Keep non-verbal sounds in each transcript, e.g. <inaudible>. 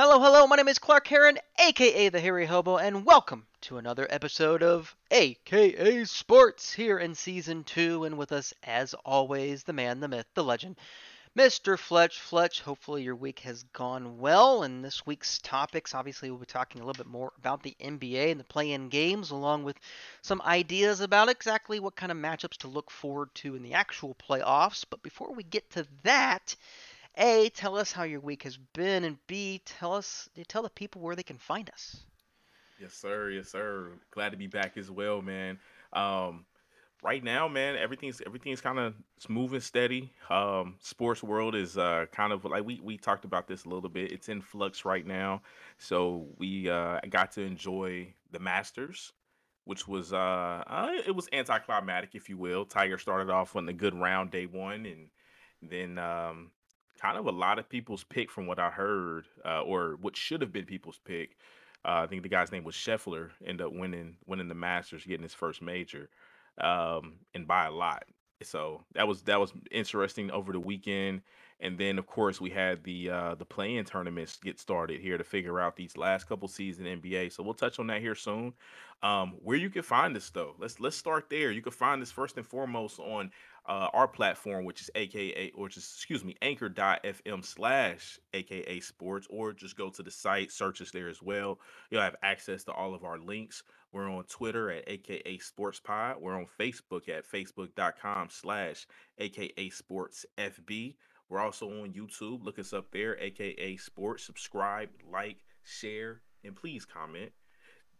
Hello, hello, my name is Clark Heron, aka the Hairy Hobo, and welcome to another episode of AKA Sports here in Season 2. And with us, as always, the man, the myth, the legend, Mr. Fletch. Fletch, hopefully your week has gone well. And this week's topics, obviously, we'll be talking a little bit more about the NBA and the play in games, along with some ideas about exactly what kind of matchups to look forward to in the actual playoffs. But before we get to that, a, tell us how your week has been, and B, tell us tell the people where they can find us. Yes, sir. Yes, sir. Glad to be back as well, man. Um, right now, man, everything's everything's kind of smooth and steady. Um, sports world is uh, kind of like we we talked about this a little bit. It's in flux right now, so we uh, got to enjoy the Masters, which was uh, uh it was anticlimactic, if you will. Tiger started off on a good round day one, and then um, kind of a lot of people's pick from what I heard, uh, or what should have been people's pick. Uh, I think the guy's name was Scheffler, ended up winning winning the Masters, getting his first major, um, and by a lot. So that was that was interesting over the weekend. And then of course we had the uh, the play-in tournaments get started here to figure out these last couple seasons NBA. So we'll touch on that here soon. Um, where you can find this though, let's let's start there. You can find this first and foremost on uh, our platform, which is AKA, or just excuse me, anchor.fm slash AKA sports, or just go to the site, search us there as well. You'll have access to all of our links. We're on Twitter at AKA Sports Pod. We're on Facebook at facebook.com slash AKA Sports FB. We're also on YouTube. Look us up there, AKA Sports. Subscribe, like, share, and please comment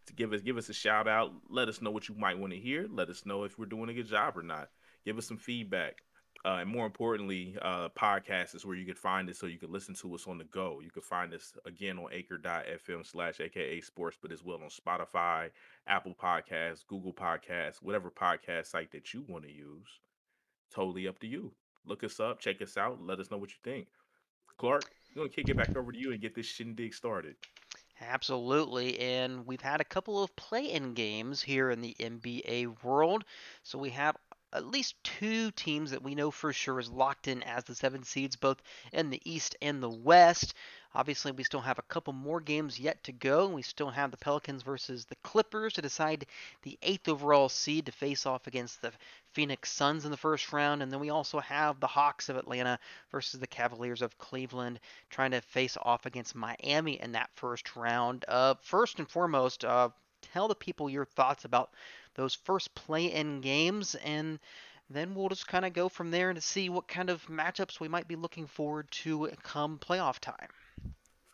to give us give us a shout out. Let us know what you might want to hear. Let us know if we're doing a good job or not give us some feedback. Uh, and more importantly, uh, podcast is where you can find us so you can listen to us on the go. You can find us again on anchor.fm slash aka sports, but as well on Spotify, Apple Podcasts, Google Podcasts, whatever podcast site that you want to use. Totally up to you. Look us up, check us out, let us know what you think. Clark, I'm going to kick it back over to you and get this shindig started. Absolutely. And we've had a couple of play in games here in the NBA world. So we have at least two teams that we know for sure is locked in as the seven seeds, both in the East and the West. Obviously, we still have a couple more games yet to go, we still have the Pelicans versus the Clippers to decide the eighth overall seed to face off against the Phoenix Suns in the first round, and then we also have the Hawks of Atlanta versus the Cavaliers of Cleveland trying to face off against Miami in that first round. Uh, first and foremost, uh, tell the people your thoughts about those first play-in games, and then we'll just kind of go from there and see what kind of matchups we might be looking forward to come playoff time.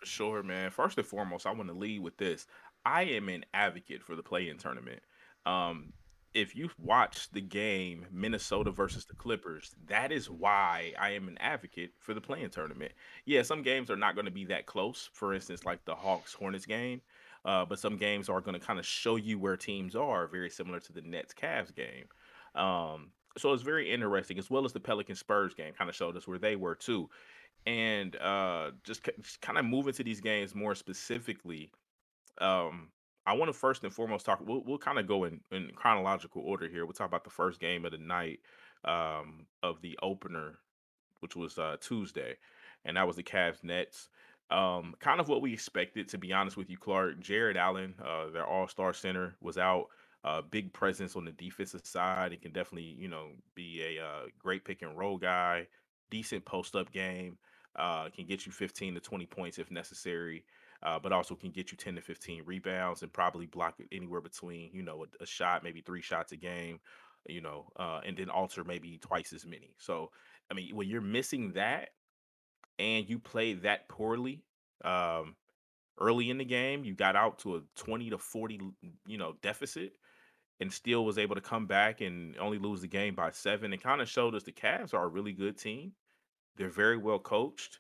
Sure, man. First and foremost, I want to lead with this. I am an advocate for the play-in tournament. Um, if you watch the game Minnesota versus the Clippers, that is why I am an advocate for the play-in tournament. Yeah, some games are not going to be that close. For instance, like the Hawks Hornets game. Uh, but some games are going to kind of show you where teams are, very similar to the Nets Cavs game. Um, so it's very interesting, as well as the Pelican Spurs game kind of showed us where they were too. And uh, just, just kind of moving to these games more specifically, um, I want to first and foremost talk. We'll, we'll kind of go in, in chronological order here. We'll talk about the first game of the night um, of the opener, which was uh, Tuesday, and that was the Cavs Nets. Um, kind of what we expected, to be honest with you, Clark. Jarrett Allen, uh, their All Star center, was out. Uh, big presence on the defensive side. He can definitely, you know, be a uh, great pick and roll guy. Decent post up game. Uh, can get you 15 to 20 points if necessary. Uh, but also can get you 10 to 15 rebounds and probably block anywhere between, you know, a, a shot, maybe three shots a game, you know, uh, and then alter maybe twice as many. So, I mean, when you're missing that, and you played that poorly um, early in the game, you got out to a 20 to 40, you know, deficit and still was able to come back and only lose the game by seven. It kind of showed us the Cavs are a really good team. They're very well coached.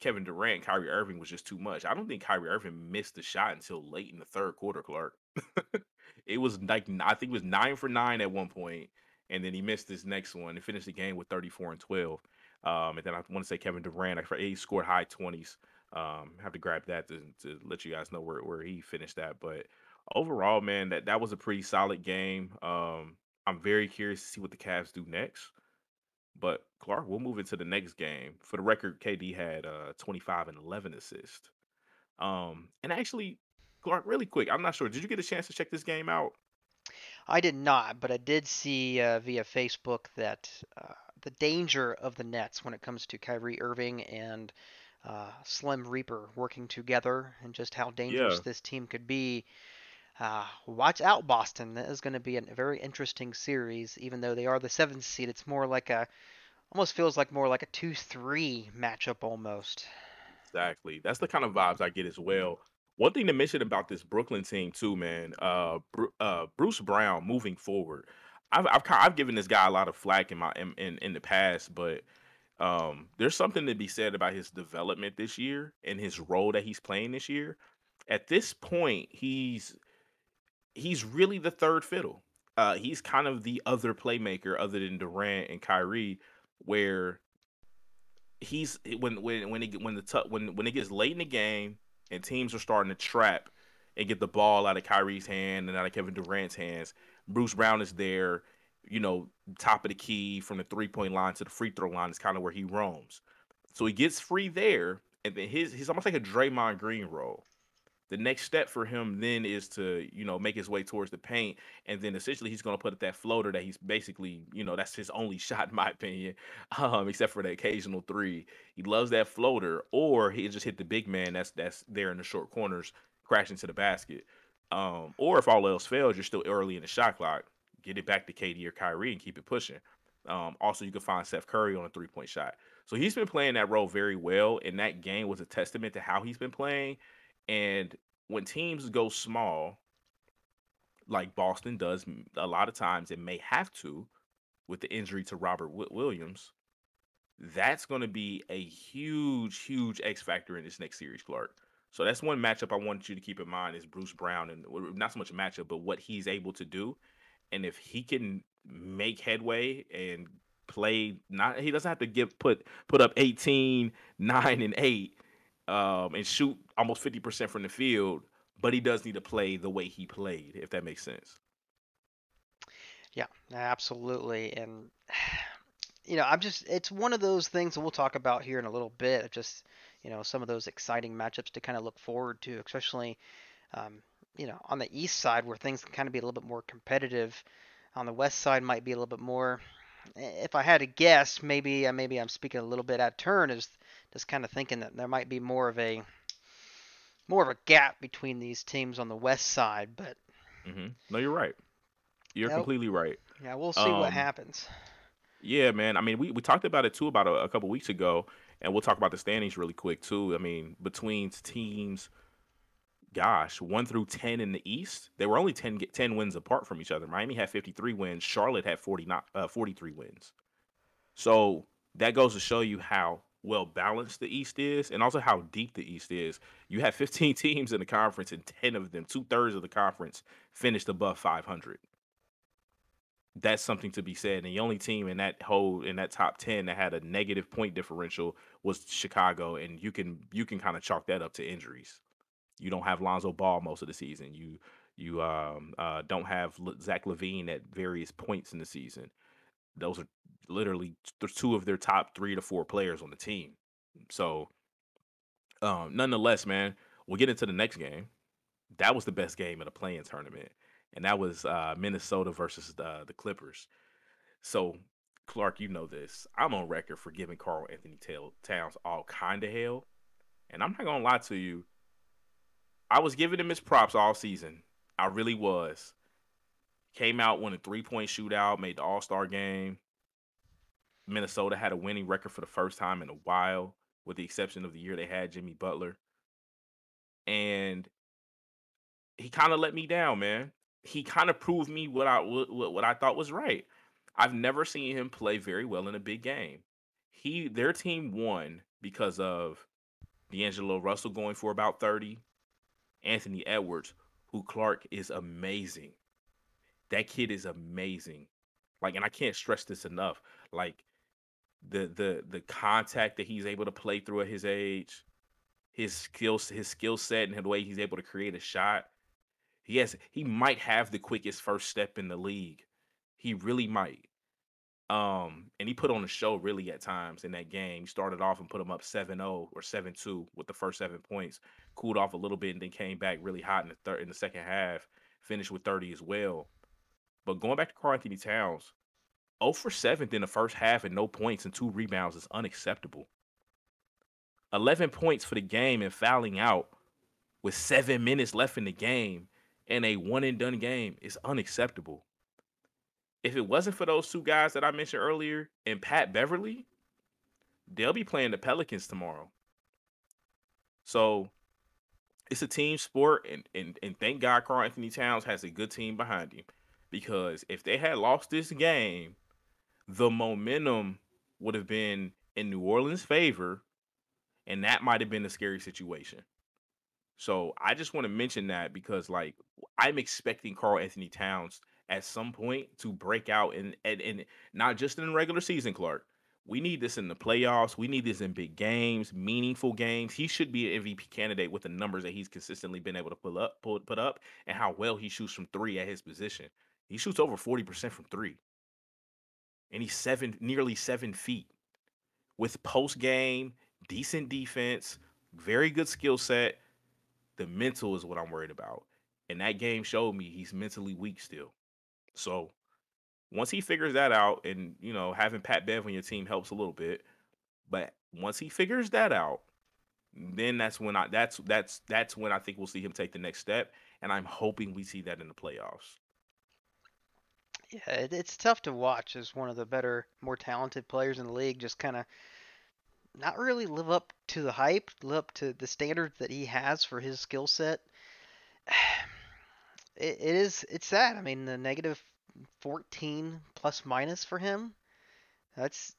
Kevin Durant, Kyrie Irving was just too much. I don't think Kyrie Irving missed the shot until late in the third quarter, Clark. <laughs> it was like I think it was nine for nine at one point, and then he missed his next one and finished the game with 34 and 12. Um, and then I want to say Kevin Durant, for he scored high twenties. Um, have to grab that to, to let you guys know where, where he finished that. But overall, man, that that was a pretty solid game. Um, I'm very curious to see what the Cavs do next. But Clark, we'll move into the next game. For the record, KD had uh 25 and 11 assists. Um, and actually, Clark, really quick, I'm not sure. Did you get a chance to check this game out? I did not, but I did see uh, via Facebook that uh, the danger of the Nets when it comes to Kyrie Irving and uh, Slim Reaper working together, and just how dangerous Yeah, this team could be. Uh, watch out, Boston. That is going to be a very interesting series. Even though they are the seventh seed, it's more like a almost feels like more like a two-three matchup almost. exactly. That's the kind of vibes I get as well. One thing to mention about this Brooklyn team too, man. Uh, uh, Bruce Brown moving forward. I've I've, I've given this guy a lot of flack in my in, in, in the past, but um, there's something to be said about his development this year and his role that he's playing this year. At this point, he's he's really the third fiddle. Uh, he's kind of the other playmaker other than Durant and Kyrie, where he's when when when it when the t- when when it gets late in the game and teams are starting to trap and get the ball out of Kyrie's hand and out of Kevin Durant's hands, Bruce Brown is there, you know, top of the key from the three point line to the free throw line is kind of where he roams. So he gets free there, and then his he's almost like a Draymond Green role the next step for him then is to you know make his way towards the paint and then essentially he's going to put up that floater that he's basically you know that's his only <laughs> shot in my opinion um except for the occasional three. He loves that floater or he just hit the big man that's that's there in the short corners crash into the basket. Um or if all else fails you're still early in the shot clock get it back to KD or Kyrie and keep it pushing. Um also you can find Seth Curry on a three point shot. So he's been playing that role very well and that game was a testament to how he's been playing and when teams go small, like Boston does a lot of times, it may have to with the injury to Robert Williams. That's going to be a huge, huge X factor in this next series, Clark. So that's one matchup I want you to keep in mind is Bruce Brown, and not so much a matchup, but what he's able to do. And if he can make headway and play, not he doesn't have to give put put up 18, 9, and 8 um, and shoot almost 50% from the field, but he does need to play the way he played, if that makes sense. Yeah, absolutely. And <sighs> you know, I'm just it's one of those things that we'll talk about here in a little bit. Just you know, some of those exciting matchups to kind of look forward to, especially um, you know on the east side where things can kind of be a little bit more competitive. On the west side might be a little bit more. eh, If I had to guess, maybe uh, maybe I'm speaking a little bit out turn. Is just kind of thinking that there might be more of a more of a gap between these teams on the west side. But hmm No, you're right. You're yeah, completely right. yeah, we'll see what Um, happens. yeah, man. I mean, we, we talked about it too about a, a couple weeks ago, and we'll talk about the standings really quick too. I mean, between teams, gosh, one through ten in the East, they were only 10, 10 wins apart from each other. Miami had 53 wins. Charlotte had 49, uh, 43 wins. So that goes to show you how well balanced the East is and also how deep the East is. You have 15 <laughs> teams in the conference, and 10 of them, two thirds of the conference, finished above 500. That's something to be said. And the only team in that whole in that top 10 that had a negative point differential was Chicago. And you can you can kind of chalk that up to injuries. You don't have Lonzo Ball most of the season. You you um, uh, don't have Zach LaVine at various points in the season those are literally two of their top three to four players on the team. So, um, nonetheless, man, we'll get into the next game. That was the best game of the play-in tournament, and that was uh, Minnesota versus the, the Clippers. So, Clark, you know this. I'm on record for giving Karl-Anthony Towns all kind of hell, and I'm not gonna lie to you. I was giving him his props all season. I really was. Came out, won a three point shootout, made the All Star game Minnesota had a winning record for the first time in a while, with the exception of the year they had Jimmy Butler. And he kind of let me down, man. He kind of proved me what I what, what I thought was right. I've never seen him play very well in a big game. He their team won because of D'Angelo Russell going for about 30, Anthony Edwards, who Clark is amazing. That kid is amazing. Like, and I can't stress this enough. Like the the the contact that he's able to play through at his age, his skills, his skill set, and the way he's able to create a shot. He has he might have the quickest first step in the league. He really might. Um, and he put on a show really at times in that game. He started off and put him up 7-0 or 7-2 with the first seven points, cooled off a little bit, and then came back really hot in the third in the second half, finished with 30 as well. But going back to Karl-Anthony Towns, 0 for 7 in the first half and no points and two rebounds is unacceptable. 11 points for the game and fouling out with seven minutes left in the game in a one and done game is unacceptable. If it wasn't for those two guys that I mentioned earlier and Pat Beverley, they'll be playing the Pelicans tomorrow. So it's a team sport, and and, and thank God Karl-Anthony Towns has a good team behind him. Because if they had lost this game, the momentum would have been in New Orleans' favor, and that might have been a scary situation. So I just want to mention that because like I'm expecting Karl-Anthony Towns at some point to break out and and, and not just in the regular season, Clark. We need this in the playoffs. We need this in big games, meaningful games. He should be an MVP candidate with the numbers that he's consistently been able to pull up, pull, put up, and how well he shoots from three at his position. He shoots over 40% from three. And he's seven, nearly seven feet. With post game, decent defense, very good skill set. The mental is what I'm worried about. And that game showed me he's mentally weak still. So once he figures that out, and you know, having Pat Bev on your team helps a little bit. But once he figures that out, then that's when I that's that's that's when I think we'll see him take the next step. And I'm hoping we see that in the playoffs. Yeah, it, it's tough to watch as one of the better, more talented players in the league. Just kind of not really live up to the hype, live up to the standards that he has for his skill set. <sighs> It, it is it's sad. I mean, the negative 14 plus minus for him. That's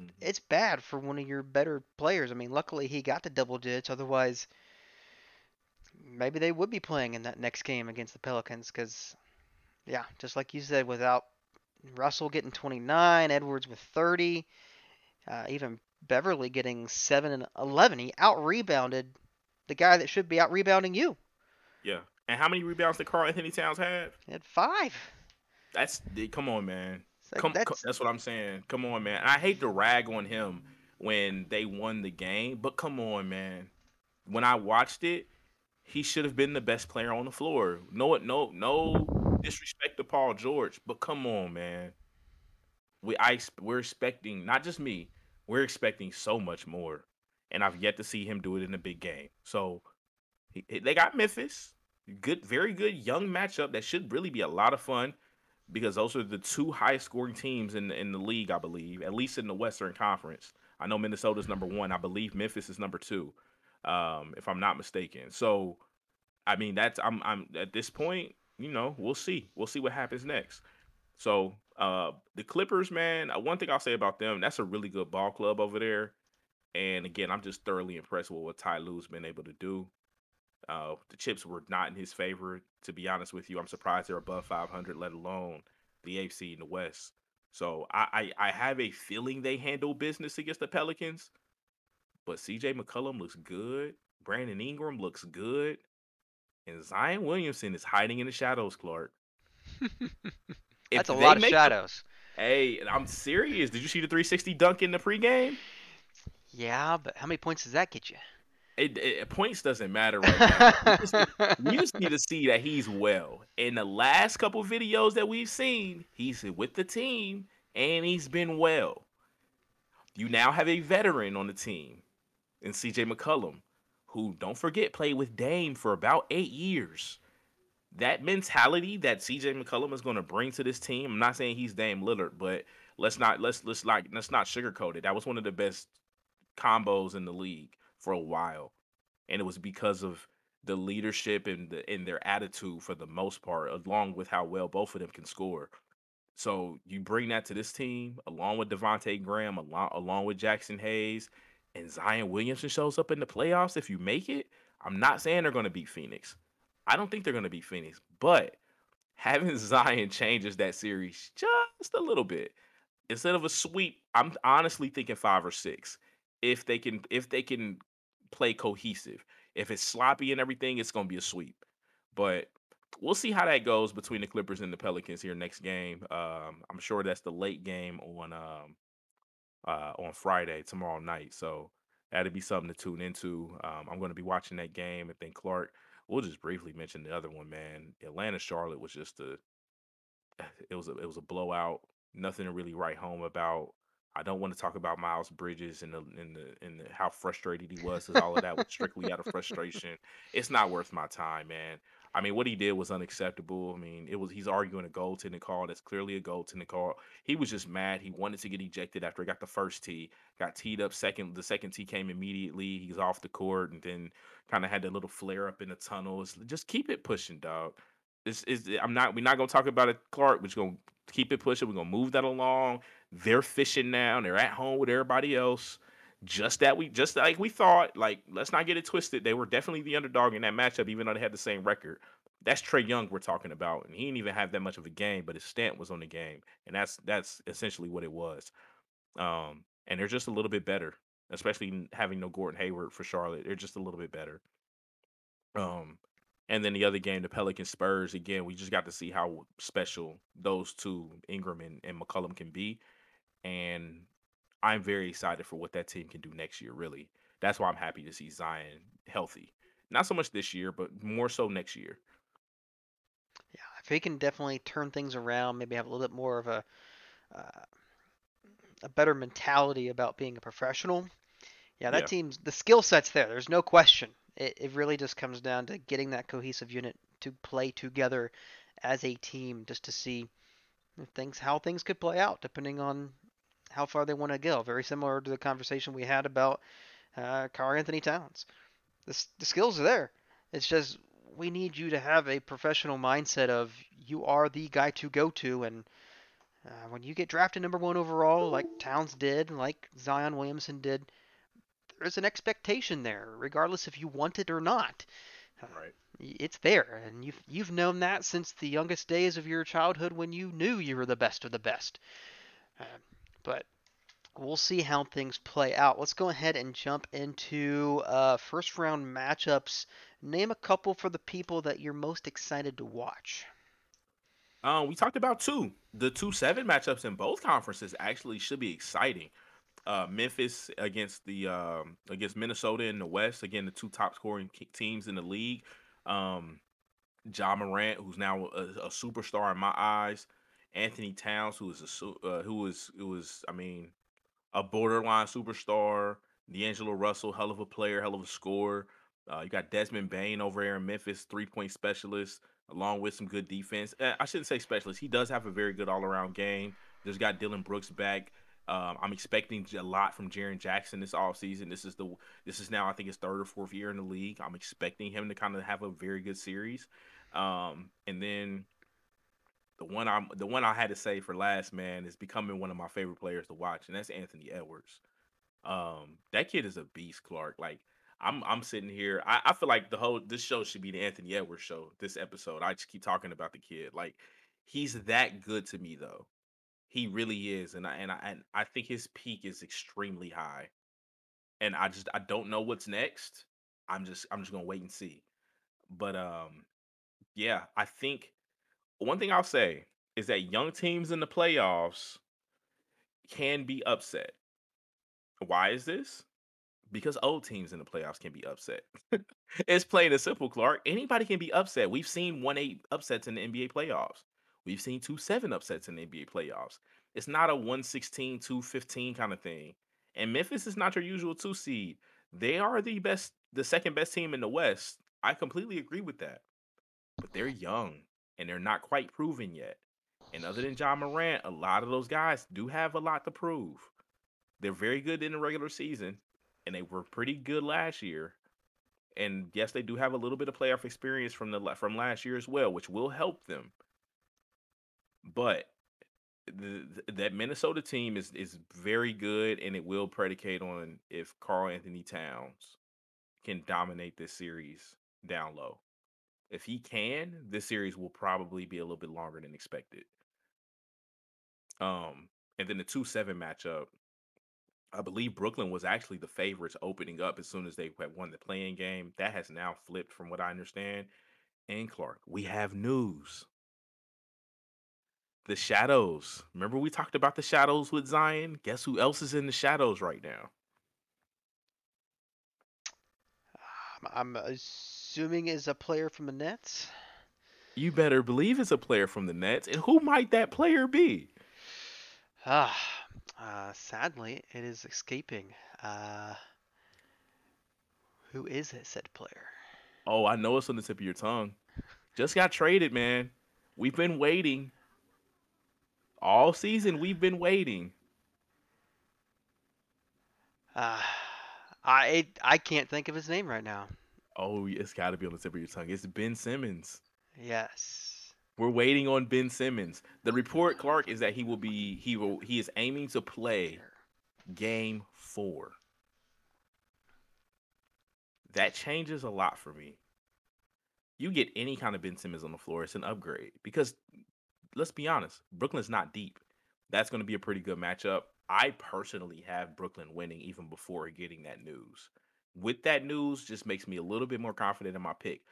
Mhm. it's bad for one of your better players. I mean, luckily he got the double digits. Otherwise, maybe they would be playing in that next game against the Pelicans. Because, yeah, just like you said, without Russell getting 29, Edwards with 30, uh, even Beverley getting 7 and 11, he out rebounded the guy that should be out rebounding you. Yeah. And how many rebounds did Karl-Anthony Towns have? He had five. That's come on, man. Like, Come, co- that's that's what I'm saying. Come on, man. I hate to rag on him when they won the game, but come on, man. When I watched it, he should have been the best player on the floor. No, no, no disrespect to Paul George, but come on, man. We I we're expecting not just me, we're expecting so much more, and I've yet to see him do it in a big game. So he, he- they got Memphis, good, very good young matchup that should really be a lot of fun because those are the two highest scoring teams in in the league, I believe, at least in the Western Conference. I know Minnesota's number one. I believe Memphis is number two, um, if I'm not mistaken. So, I mean, that's I'm I'm at this point, you know, we'll see. We'll see what happens next. So, uh, the Clippers, man, uh, one thing I'll say about them, that's a really good ball club over there. And again, I'm just thoroughly impressed with what Ty Lue's been able to do. Uh, the chips were not in his favor. To be honest with you, I'm surprised they're above 500, let alone the AFC in the West. So I, I I have a feeling they handle business against the Pelicans. But CJ McCollum looks good. Brandon Ingram looks good. And Zion Williamson is hiding in the shadows, Clark. <laughs> That's a lot of shadows. hey, I'm serious. Did you see the 360 dunk in the pregame? Yeah, but how many points does that get you? It, it points doesn't matter right now. We just, we just need to see that he's well. In the last couple videos that we've seen, he's with the team and he's been well. You now have a veteran on the team in CJ McCollum, who don't forget played with Dame for about eight years. That mentality that CJ McCollum is going to bring to this team. I'm not saying he's Dame Lillard, but let's not let's let's like let's not sugarcoat it. That was one of the best combos in the league for a while, and it was because of the leadership and the and their attitude for the most part, along with how well both of them can score. So you bring that to this team, along with Devonte Graham, along along with Jaxson Hayes, and Zion Williamson shows up in the playoffs. If you make it, I'm not saying they're going to beat Phoenix. I don't think they're going to beat Phoenix, but having <laughs> Zion changes that series just a little bit. Instead of a sweep, I'm honestly thinking five or six. If they can, if they can play cohesive. If it's sloppy and everything, it's going to be a sweep. But we'll see how that goes between the Clippers and the Pelicans here next game. Um, I'm sure that's the late game on um, uh, on Friday tomorrow night. So that'd be something to tune into. Um, I'm going to be watching that game. And then Clark, we'll just briefly mention the other one, man. Atlanta Charlotte was just a <sighs> it was a it was a blowout. Nothing to really write home about. I don't want to talk about Miles Bridges and the and the and the, how frustrated he was because all of that was strictly out of <laughs> frustration. It's not worth my time, man. I mean, what he did was unacceptable. I mean, it was he's arguing a goaltending call that's clearly a goaltending call. He was just mad. He wanted to get ejected after he got the first tee, got teed up second. The second tee came immediately. He's off the court and then kind of had that little flare up in the tunnels. Just keep it pushing, dog. This is I'm not we're not gonna talk about it, Clark. We're just gonna keep it pushing. We're gonna move that along. They're fishing now. They're at home with everybody else. Just that we just like we thought. Like let's not get it twisted. They were definitely the underdog in that matchup, even though they had the same record. That's Trae Young we're talking about, and he didn't even have that much of a game, but his stamp was on the game, and that's that's essentially what it was. Um, and they're just a little bit better, especially having no Gordon Hayward for Charlotte. They're just a little bit better. Um, and then the other game, the Pelican Spurs, again, we just got to see how special those two, Ingram and, and McCollum, can be. And I'm very excited for what that team can do next year, really. That's why I'm happy to see Zion healthy. Not so much this year, but more so next year. Yeah, if he can definitely turn things around, maybe have a little bit more of a uh, a better mentality about being a professional. Yeah, that Yeah. team's the skill set's there. There's no question. It, it really just comes down to getting that cohesive unit to play together as a team, just to see if things how things could play out, depending on how far they want to go. Very similar to the conversation we had about uh, Karl-Anthony Towns. The, the skills are there. It's just we need you to have a professional mindset of you are the guy to go to, and uh, when you get drafted number one overall, like Towns did, like Zion Williamson did, there's an expectation there, regardless if you want it or not. Uh, Right. It's there, and you've you've known that since the youngest days of your childhood when you knew you were the best of the best. Uh, but we'll see how things play out. Let's go ahead and jump into uh, first round matchups. Name a couple for the people that you're most excited to watch. Um, we talked about two. The two seven matchups in both conferences actually should be exciting. Uh, Memphis against the um, against Minnesota in the West. Again, the two top scoring teams in the league. Um, Ja Morant, who's now a, a superstar in my eyes. Anthony Towns, who was a who was who is who is I mean a borderline superstar. D'Angelo Russell, hell of a player, hell of a scorer. Uh, you got Desmond Bane over there in Memphis, three point specialist, along with some good defense. Uh, I shouldn't say specialist. He does have a very good all around game. Just got Dillon Brooks back. Um, I'm expecting a lot from Jaren Jackson this offseason. This is the this is now I think his third or fourth year in the league. I'm expecting him to kind of have a very good series. Um, and then the one I'm the one I had to say for last man is becoming one of my favorite players to watch, and that's Anthony Edwards. Um, that kid is a beast, Clark. Like I'm I'm sitting here. I, I feel like the whole this show should be the Anthony Edwards show. This episode, I just keep talking about the kid. Like he's that good to me, though. He really is, and I and I and I think his peak is extremely high. And I just I don't know what's next. I'm just I'm just gonna wait and see. But um, yeah, I think one thing I'll say is that young teams in the playoffs can be upset. Why is this? Because old teams in the playoffs can be upset. <laughs> it's plain and simple, Clark. Anybody can be upset. We've seen 1 8 upsets in the NBA playoffs. We've seen 2 7 upsets in the NBA playoffs. It's not a 116, 215 kind of thing. And Memphis is not your usual two seed. They are the best, the second best team in the West. I completely agree with that. But they're young and they're not quite proven yet. And other than Ja Morant, a lot of those guys do have a lot to prove. They're very good in the regular season, and they were pretty good last year. And yes, they do have a little bit of playoff experience from the from last year as well, which will help them. But the, that Minnesota team is is very good, and it will predicate on if Karl-Anthony Towns can dominate this series down low. If he can, this series will probably be a little bit longer than expected. Um, and then the two seven matchup, I believe Brooklyn was actually the favorites opening up as soon as they had won the play-in game. That has now flipped, from what I understand. and Clark, we have news. The shadows. Remember we talked about the shadows with Zion? Guess who else is in the shadows right now? I'm assuming is a player from the Nets. You better believe it's a player from the Nets. And who might that player be? Ah, uh, sadly, it is escaping. Uh, who is it, said player? Oh, I know it's on the tip of your tongue. Just got traded, man. We've been waiting. All season, we've been waiting. Uh, I I can't think of his name right now. Oh, it's got to be on the tip of your tongue. It's Ben Simmons. Yes. We're waiting on Ben Simmons. The report, Clark, is that he will be he will he is aiming to play game four. That changes a lot for me. You get any kind of Ben Simmons on the floor, it's an upgrade. Because let's be honest, Brooklyn's not deep. That's going to be a pretty good matchup. I personally have Brooklyn winning even before getting that news. With that news, just makes me a little bit more confident in my pick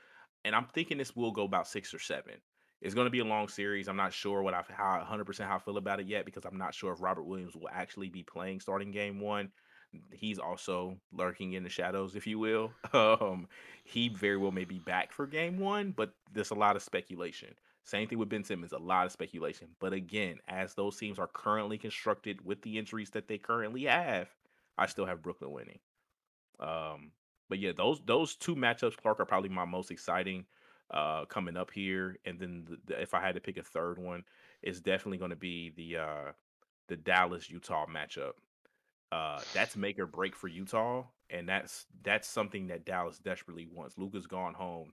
and I'm thinking this will go about six or seven. It's going to be a long series. I'm not sure what I how 100% how I feel about it yet because I'm not sure if Robert Williams will actually be playing starting game one. He's also lurking in the shadows, if you will. <laughs> Um, he very well may be back for game one, but there's a lot of speculation. Same thing with Ben Simmons, a lot of speculation. But again, as those teams are currently constructed with the injuries that they currently have, I still have Brooklyn winning. Um, but yeah, those those two matchups, Clark, are probably my most exciting uh, coming up here. And then the, the, if I had to pick a third one, it's definitely going to be the uh, the Dallas Utah matchup. Uh, that's make or break for Utah, and that's that's something that Dallas desperately wants. Luka's gone home.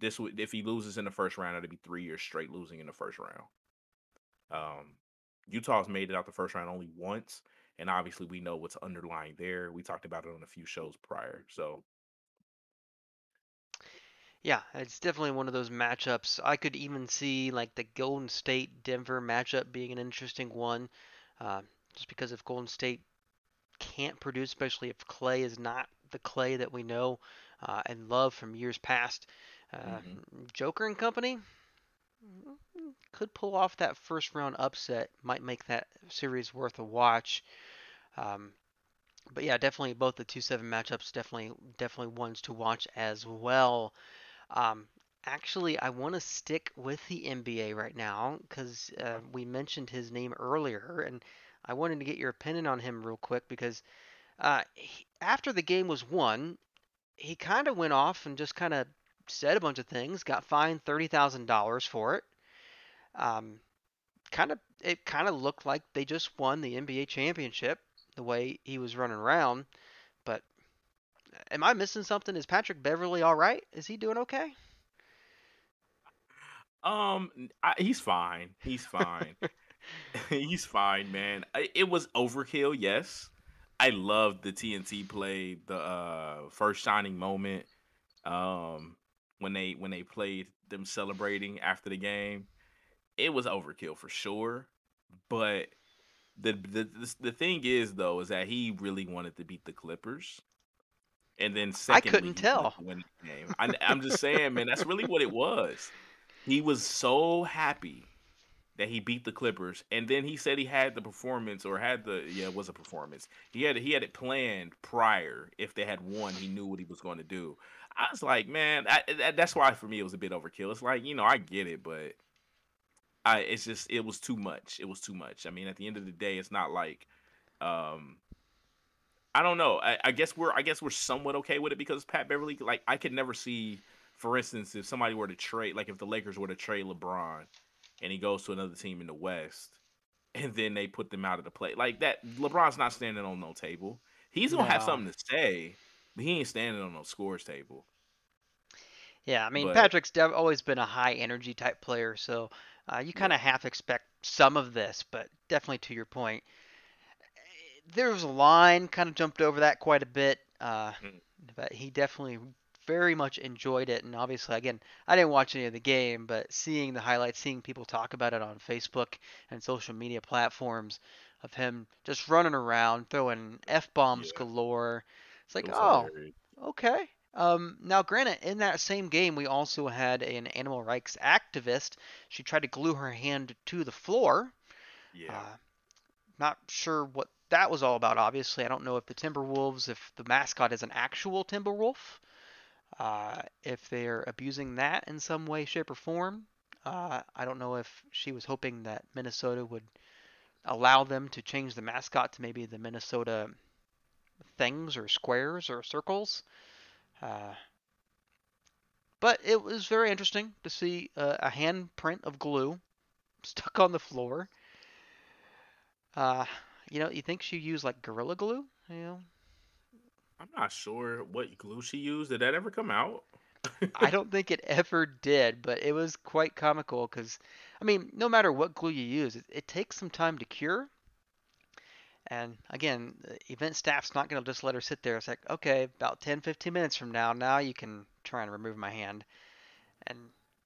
This would if he loses in the first round, it'd be three years straight losing in the first round. Um, Utah's made it out the first round only once, and obviously we know what's underlying there. We talked about it on a few shows prior. So yeah, it's definitely one of those matchups. I could even see like the Golden State Denver matchup being an interesting one, uh, just because if Golden State can't produce, especially if Clay is not the Clay that we know uh, and love from years past, uh, mm-hmm. Joker and company could pull off that first round upset. Might make that series worth a watch. Um, but yeah, definitely both the two seven matchups definitely definitely ones to watch as well. Um, actually, I want to stick with the NBA right now because uh, we mentioned his name earlier, and I wanted to get your opinion on him real quick because uh, he, after the game was won, he kind of went off and just kind of said a bunch of things, got fined thirty thousand dollars for it. Um, kind of, it kind of looked like they just won the NBA championship the way he was running around. But am I missing something? Is Patrick Beverley all right? Is he doing okay? Um, I, he's fine. He's fine. <laughs> <laughs> he's fine, man. It was overkill, yes. I loved the TNT play, the uh, first shining moment. Um, when they when they played them celebrating after the game, it was overkill for sure. But the the the thing is though is that he really wanted to beat the Clippers. And then secondly, I couldn't tell. Win the game. I, I'm just saying, man, that's really what it was. He was so happy that he beat the Clippers, and then he said he had the performance or had the yeah it was a performance. He had he had it planned prior. If they had won, he knew what he was going to do. I was like, man, I, that, that's why for me it was a bit overkill. It's like you know I get it, but I it's just it was too much. It was too much. I mean, at the end of the day, it's not like um I don't know. I, I guess we're I guess we're somewhat okay with it because Pat Beverley, like I could never see, for instance, if somebody were to trade, like if the Lakers were to trade LeBron, and he goes to another team in the West, and then they put them out of the play, like that. LeBron's not standing on no table. He's gonna no. have something to say, but he ain't standing on no scores table. Yeah, I mean but, Patrick's always been a high energy type player, so uh, you kind of half expect some of this, but definitely to your point, there was a line kind of jumped over that quite a bit. Uh, mm. But he definitely very much enjoyed it, and obviously, again, I didn't watch any of the game, but seeing the highlights, seeing people talk about it on Facebook and social media platforms of him just running around throwing f bombs yeah. galore, it's like, oh, hilarious. okay, Um, now, granted, in that same game, we also had an animal rights activist. She tried to glue her hand to the floor. Yeah. Uh, not sure what that was all about. Obviously, I don't know if the Timberwolves, if the mascot is an actual Timberwolf, uh, if they're abusing that in some way, shape, or form. Uh, I don't know if she was hoping that Minnesota would allow them to change the mascot to maybe the Minnesota things or squares or circles. Uh, but it was very interesting to see uh, a handprint of glue <laughs> stuck on the floor. Uh, you know, you think she used like Gorilla Glue? You know, I'm not sure what glue she used. Did that ever come out? I <laughs> don't think it ever did, but it was quite comical because, I mean, no matter what glue you use, it, it takes some time to cure. And again, the event staff's not going to just let her sit there. It's like, okay, about 10, 15 minutes from now, now you can try and remove my hand. And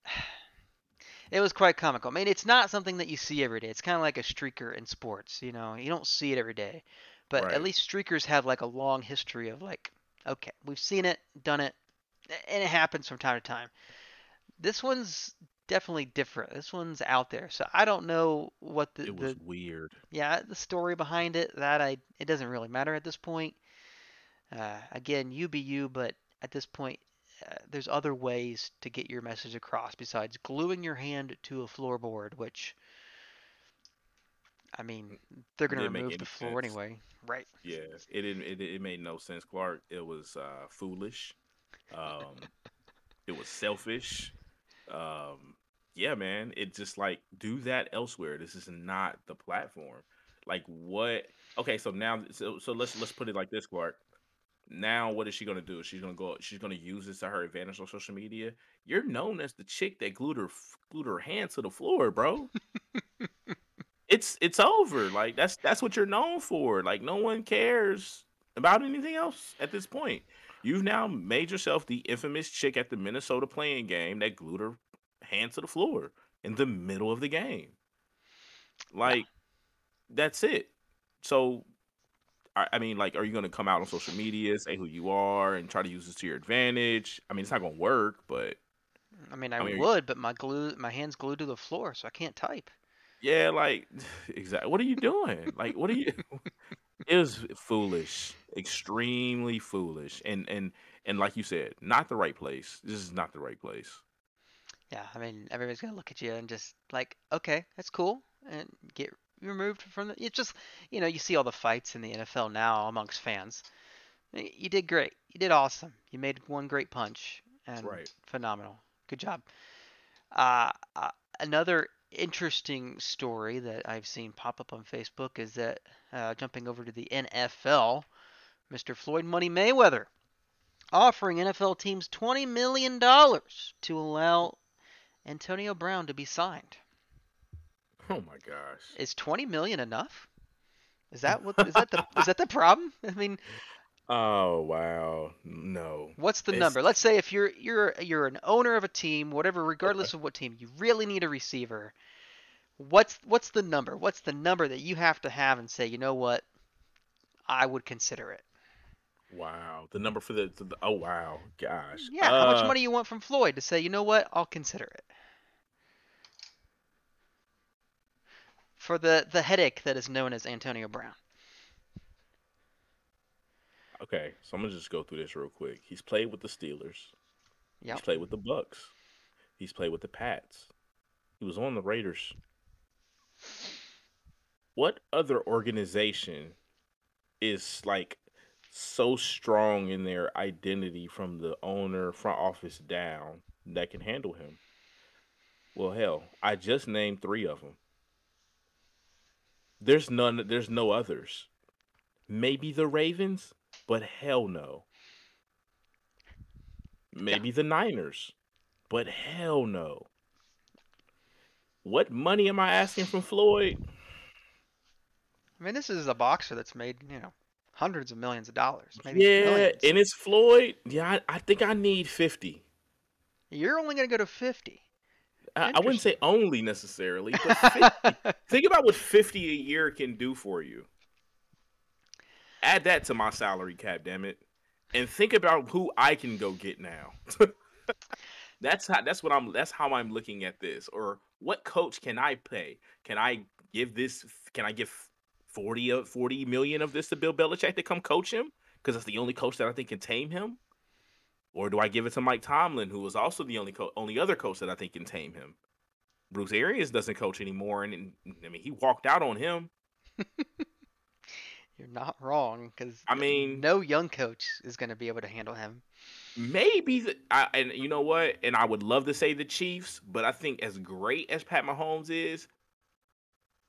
<sighs> it was quite comical. I mean, it's not something that you see every day. It's kind of like a streaker in sports. You know, you don't see it every day, but at least streakers have like a long history of like, okay, we've seen it, done it, and it happens from time to time. This one's definitely different. This one's out there, so I don't know what the It was the weird. yeah the story behind it. That I it doesn't really matter at this point. Uh, again, you be you, but at this point, uh, there's other ways to get your message across besides gluing your hand to a floorboard, which, I mean, they're going to remove the floor sense. anyway. Right. Yeah, it didn't. It, it made no sense, Clark. It was uh, foolish. Um, it was selfish. Um, yeah, man. It just like do that elsewhere. This is not the platform. Like what? Okay, so now, so so let's let's put it like this, Clark. Now, what is she gonna do? She's gonna go. She's gonna use this to her advantage on social media. You're known as the chick that glued her glued her hand to the floor, bro. it's it's over. Like that's that's what you're known for. Like no one cares about anything else at this point. You've now made yourself the infamous chick at the Minnesota play-in game that glued her hand to the floor in the middle of the game. Like that's it. So I, I mean, like, are you gonna come out on social media, say who you are, and try to use this to your advantage? I mean, it's not gonna work, but I mean, I I mean, would, but my glue, my hand's glued to the floor, so I can't type. yeah, like <laughs> exactly. What are you doing? Like, what are you? <laughs> it was foolish, extremely foolish, and and and like you said, not the right place. This is not the right place. Yeah, I mean, everybody's gonna look at you and just like, okay, that's cool, and get removed from the. It's just, you know, you see all the fights in the NFL now amongst fans. You did great. You did awesome. You made one great punch, and right. phenomenal. Good job. Uh, uh, another interesting story that I've seen pop up on Facebook is that uh, jumping over to the NFL, Mr. Floyd Money Mayweather offering NFL teams $20 million to allow Antonio Brown to be signed. Oh my gosh. Is 20 million enough? Is that what is that the <laughs> is that the problem? I mean, Oh wow. No. what's the It's number? Let's say if you're you're you're an owner of a team, whatever, regardless of what team, you really need a receiver. What's what's the number? What's the number that you have to have and say, you know what, I would consider it. Wow. The number for the, the, the- oh wow. Gosh. Yeah, how much Uh, money you want from Floyd to say, you know what, I'll consider it. For the the headache that is known as Antonio Brown. Okay, so I'm gonna just go through this real quick. He's played with the Steelers. Yep. He's played with the Bucs. He's played with the Pats. He was on the Raiders. What other organization is like so strong in their identity from the owner, front office down that can handle him? Well, hell, I just named three of them. There's none. There's no others. Maybe the Ravens, but hell no. Maybe the Niners, but hell no. What money am I asking from Floyd? I mean, this is a boxer that's made, you know, hundreds of millions of dollars, maybe Yeah, millions. and it's Floyd. Yeah, I, I think I need 50. You're only going to go to 50. I, I wouldn't say only necessarily, but <laughs> 50. think about what 50 a year can do for you. Add that to my salary cap, damn it. and think about who I can go get now. <laughs> that's how that's what I'm that's how I'm looking at this. Or what coach can I pay? Can I give this can I give 40 of 40 million of this to Bill Belichick to come coach him? Because that's the only coach that I think can tame him. Or do I give it to Mike Tomlin, who was also the only co- only other coach that I think can tame him? Bruce Arians doesn't coach anymore, and, and I mean he walked out on him. <laughs> You're not wrong, because I mean, no young coach is going to be able to handle him. Maybe, the, I, and you know what? And I would love to say the Chiefs, but I think as great as Pat Mahomes is,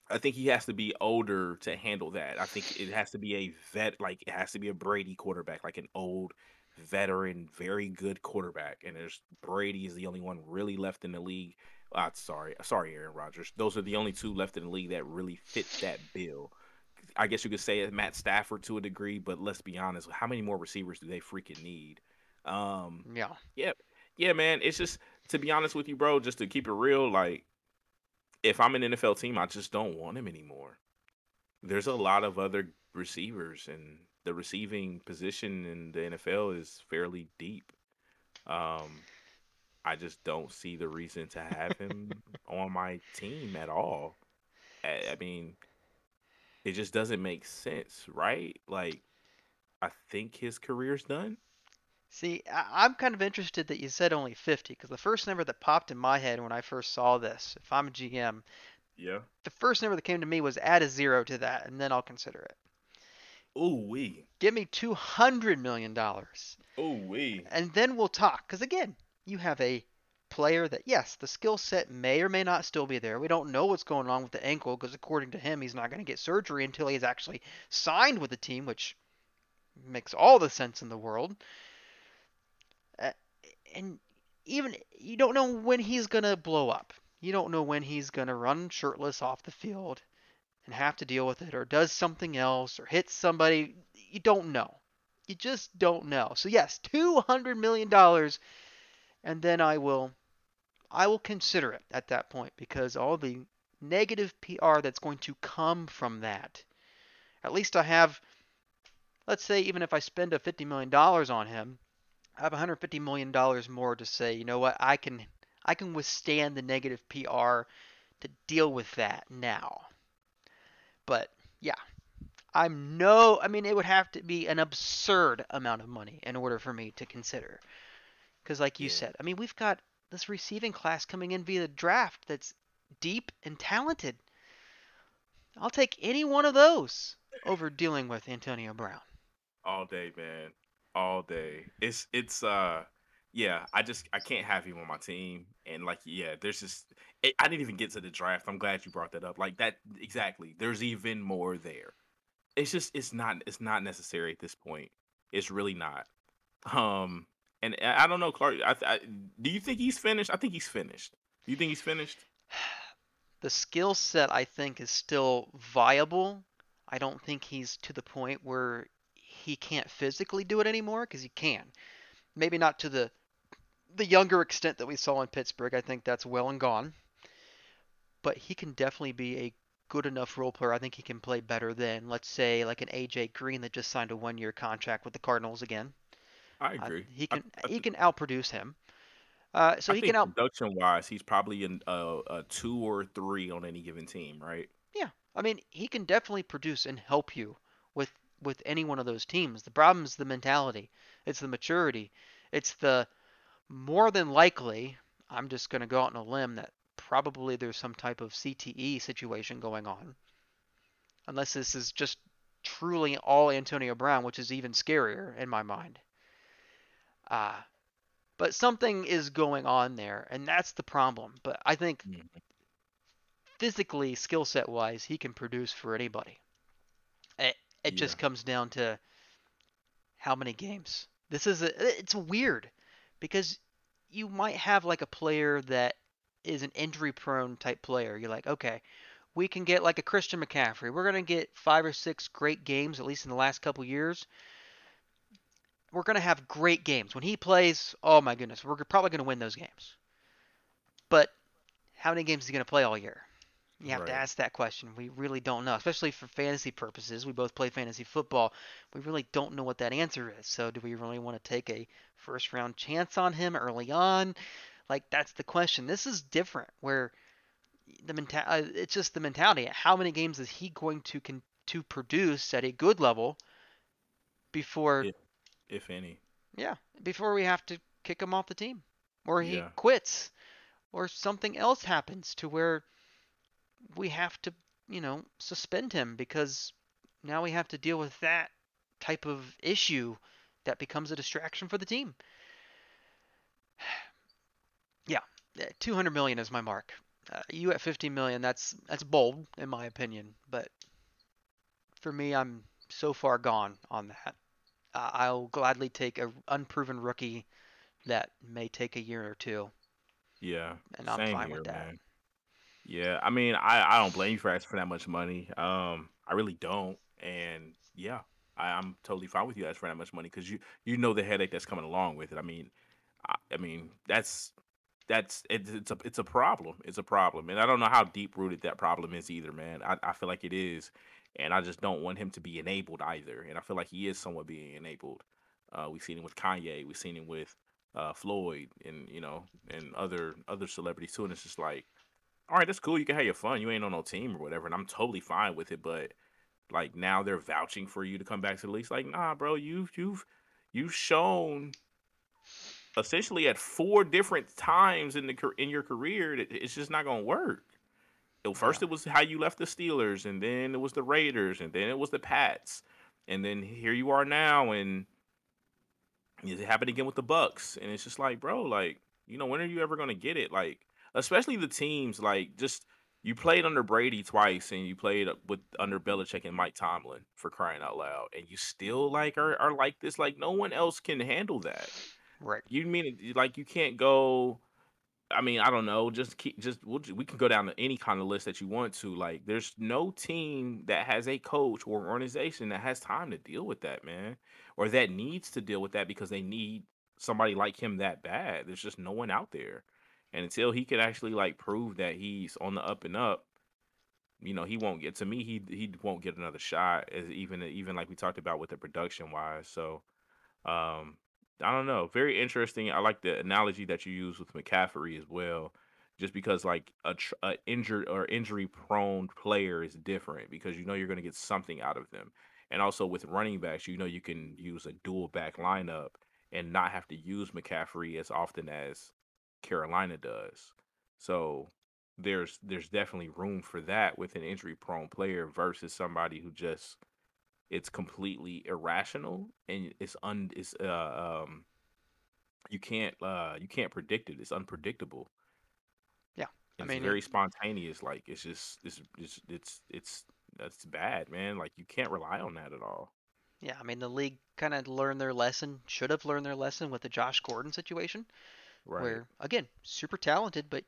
I think he has to be older to handle that. I think it has to be a vet, like it has to be a Brady quarterback, like an old veteran, very good quarterback. And there's Brady is the only one really left in the league. Uh, sorry, sorry, Aaron Rodgers. Those are the only two left in the league that really fit that bill. I guess you could say Matt Stafford to a degree, but let's be honest, how many more receivers do they freaking need? Um, yeah, yeah, yeah, man. It's just to be honest with you, bro. Just to keep it real, like if I'm an NFL team, I just don't want him anymore. There's a lot of other receivers, and the receiving position in the NFL is fairly deep. Um, I just don't see the reason to have him <laughs> on my team at all. I, I mean, it just doesn't make sense, right? Like, I think his career's done. See, I- am kind of interested that you said only 50 because the first number that popped in my head when I first saw this, if I'm a GM, yeah, the first number that came to me was add a zero to that, and then I'll consider it. Ooh wee. Give me 200 million dollars. Ooh wee. And then we'll talk. Because again, you have a player that yes, the skill set may or may not still be there. We don't know what's going on with the ankle because according to him, he's not going to get surgery until he's actually signed with the team, which makes all the sense in the world. And even you don't know when he's going to blow up. You don't know when he's going to run shirtless off the field and have to deal with it or does something else or hits somebody. You don't know. You just don't know. So yes, 200 million dollars and then I will I will consider it at that point because all the negative PR that's going to come from that. At least I have let's say even if I spend a 50 million dollars on him, I have 150 million dollars more to say, you know what, I can I can withstand the negative PR to deal with that now. But yeah, I'm no I mean it would have to be an absurd amount of money in order for me to consider. Cuz like you yeah. said, I mean we've got this receiving class coming in via the draft that's deep and talented. I'll take any one of those over dealing with Antonio Brown. All day, man. All day. It's it's uh yeah, I just I can't have him on my team and like yeah, there's just it, I didn't even get to the draft. I'm glad you brought that up. Like that exactly. There's even more there. It's just it's not it's not necessary at this point. It's really not. Um and I don't know, Clark. I, I, do you think he's finished? I think he's finished. Do you think he's finished? <sighs> The skill set, I think, is still viable. I don't think he's to the point where he can't physically do it anymore because he can. Maybe not to the the younger extent that we saw in Pittsburgh. I think that's well and gone. But he can definitely be a good enough role player. I think he can play better than, let's say, like an AJ Green that just signed a one year contract with the Cardinals again. I agree. Uh, he can I, I, he can outproduce him. Uh, so I he can out production wise, he's probably in a, a two or three on any given team, right? Yeah, I mean he can definitely produce and help you with any one of those teams. The problem is the mentality. It's the maturity. It's the more than likely. I'm just going to go out on a limb that probably there's some type of CTE situation going on. Unless this is just truly all Antonio Brown, which is even scarier in my mind. Uh, but something is going on there, and that's the problem. But I think mm-hmm. physically, skill set wise, he can produce for anybody. It, yeah. just comes down to how many games. This is a, it's weird because you might have like a player that is an injury prone type player. You're like, okay, we can get like a Christian McCaffrey. We're going to get five or six great games, at least in the last couple years we're going to have great games. When he plays, oh my goodness, we're probably going to win those games. But how many games is he going to play all year? You have to ask that question. We really don't know, especially for fantasy purposes. We both play fantasy football. We really don't know what that answer is. So, do we really want to take a first round chance on him early on? Like, that's the question. This is different, where the mental uh, it's just the mentality. How many games is he going to con- to produce at a good level before, If if any. yeah, before we have to kick him off the team, or he Yeah. quits, or something else happens to where we have to, you know, suspend him because now we have to deal with that type of issue that becomes a distraction for the team. <sighs> Yeah, uh, 200 million is my mark. Uh, you at 50 million, that's that's bold in my opinion, but for me, I'm so far gone on that. Uh, I'll gladly take a unproven rookie that may take a year or two, Yeah. and I'm fine here, with that. man. Yeah. I mean, I I don't blame you for asking for that much money. Um, I really don't. And yeah, I, I'm totally fine with you asking for that much money because you you know the headache that's coming along with it. I mean, I, I mean that's that's it's it's a it's a problem. It's a problem, and I don't know how deep rooted that problem is either, man. I, I feel like it is, and I just don't want him to be enabled either. And I feel like he is somewhat being enabled. Uh, we've seen him with Kanye. We've seen him with uh, Floyd, and you know, and other other celebrities too. And it's just like, all right, that's cool. You can have your fun. You ain't on no team or whatever, and I'm totally fine with it. But like now they're vouching for you to come back to the league. Like, nah, bro, you've you've you've shown essentially at four different times in the in your career that it's just not gonna work. So Yeah, first it was how you left the Steelers, and then it was the Raiders, and then it was the Pats, and then here you are now, and it happened again with the Bucs, and it's just like, bro, like, you know, when are you ever gonna get it? Like, especially the teams, like, just you played under Brady twice, and you played with under Belichick and Mike Tomlin for crying out loud, and you still like are are like this. Like, no one else can handle that. right. You mean like you can't go? I mean, I don't know. Just keep, just we'll, we can go down to any kind of list that you want to. Like, there's no team that has a coach or organization that has time to deal with that, man, or that needs to deal with that because they need somebody like him that bad. There's just no one out there, and until he can actually like prove that he's on the up and up, you know, he won't get. To me, he he won't get another shot. As even even like we talked about with the production wise. So. Um, I don't know. Very interesting. I like the analogy that you use with McCaffrey as well, just because like a, tr- a injured or injury prone player is different because you know you're going to get something out of them, and also with running backs, you know you can use a dual back lineup and not have to use McCaffrey as often as Carolina does. So there's there's definitely room for that with an injury prone player versus somebody who just it's completely irrational and it's un it's uh um you can't uh you can't predict it. It's unpredictable. Yeah, I it's mean, very spontaneous. Like it's just it's it's it's it's that's bad, man. Like you can't rely on that at all. yeah, I mean, the league kind of learned their lesson, should have learned their lesson with the Josh Gordon situation, Right. where again, super talented, but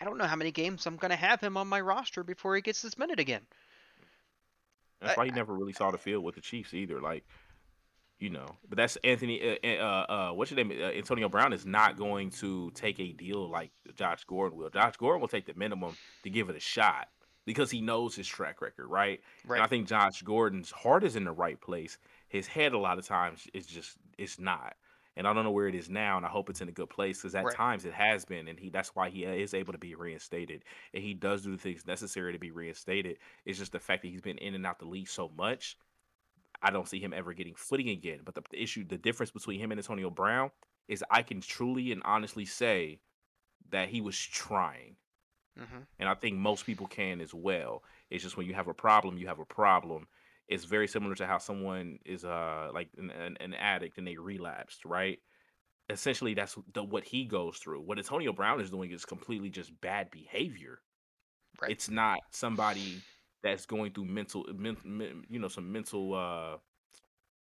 I don't know how many games I'm gonna have him on my roster before he gets suspended again. That's I, why he never really saw the field with the Chiefs either. Like you know, but that's Anthony. Uh, uh, uh what's your name? Uh, Antonio Brown is not going to take a deal like Josh Gordon will. Josh Gordon will take the minimum to give it a shot because he knows his track record, right? And right, I think Josh Gordon's heart is in the right place. His head, a lot of times, is just it's not. And I don't know where it is now, and I hope it's in a good place because at right, times it has been, and he that's why he uh, is able to be reinstated, and he does do the things necessary to be reinstated. It's just the fact that he's been in and out the league so much I don't see him ever getting footing again. But the, the issue, the difference between him and Antonio Brown is I can truly and honestly say that he was trying. hmm And I think most people can as well. It's just when you have a problem, you have a problem. It's very similar to how someone is uh like an, an, an addict and they relapsed, right? Essentially, that's the, what he goes through. What Antonio Brown is doing is completely just bad behavior. right, It's not somebody that's going through mental, men, men, you know, some mental uh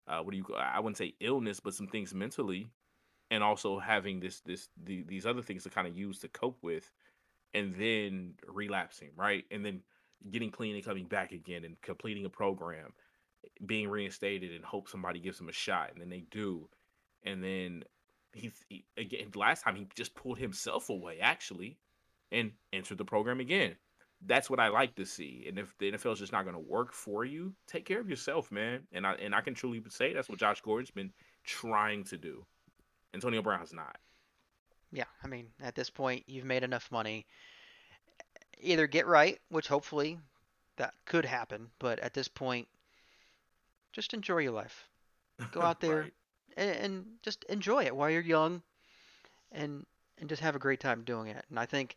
uh, what do you I wouldn't say illness, but some things mentally, and also having this this the, these other things to kind of use to cope with, and then relapsing, right, and then getting clean and coming back again and completing a program, being reinstated and hope somebody gives him a shot, and then they do, and then he, he again last time he just pulled himself away actually, and entered the program again. that's what I like to see. And if the NFL is just not going to work for you, take care of yourself, man. And I and I can truly say that's what Josh Gordon's been trying to do. Antonio Brown has not. Yeah, I mean, at this point, you've made enough money. Either get right, which hopefully that could happen, but at this point, just enjoy your life. Go <laughs> out there right. and, and just enjoy it while you're young, and and just have a great time doing it. And I think,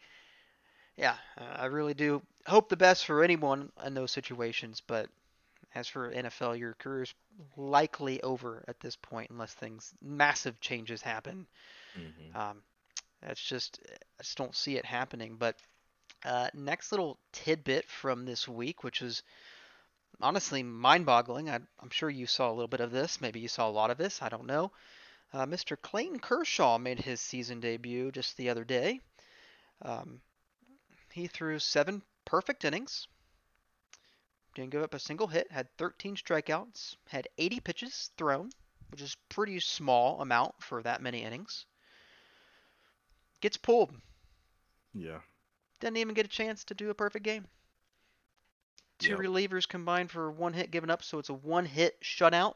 yeah, I really do hope the best for anyone in those situations. But as for NFL, your career's likely over at this point unless things massive changes happen. hmm Um, that's just I just don't see it happening. But uh, next little tidbit from this week, which was honestly mind-boggling. I, I'm sure you saw a little bit of this. Maybe you saw a lot of this. I don't know. Uh, Mr. Clayton Kershaw made his season debut just the other day. Um, he threw seven perfect innings, didn't give up a single hit, had 13 strikeouts, had 80 pitches thrown, which is pretty small amount for that many innings. Gets pulled. Yeah. Didn't even get a chance to do a perfect game. Two Yep. relievers combined for one hit given up, so it's a one hit shutout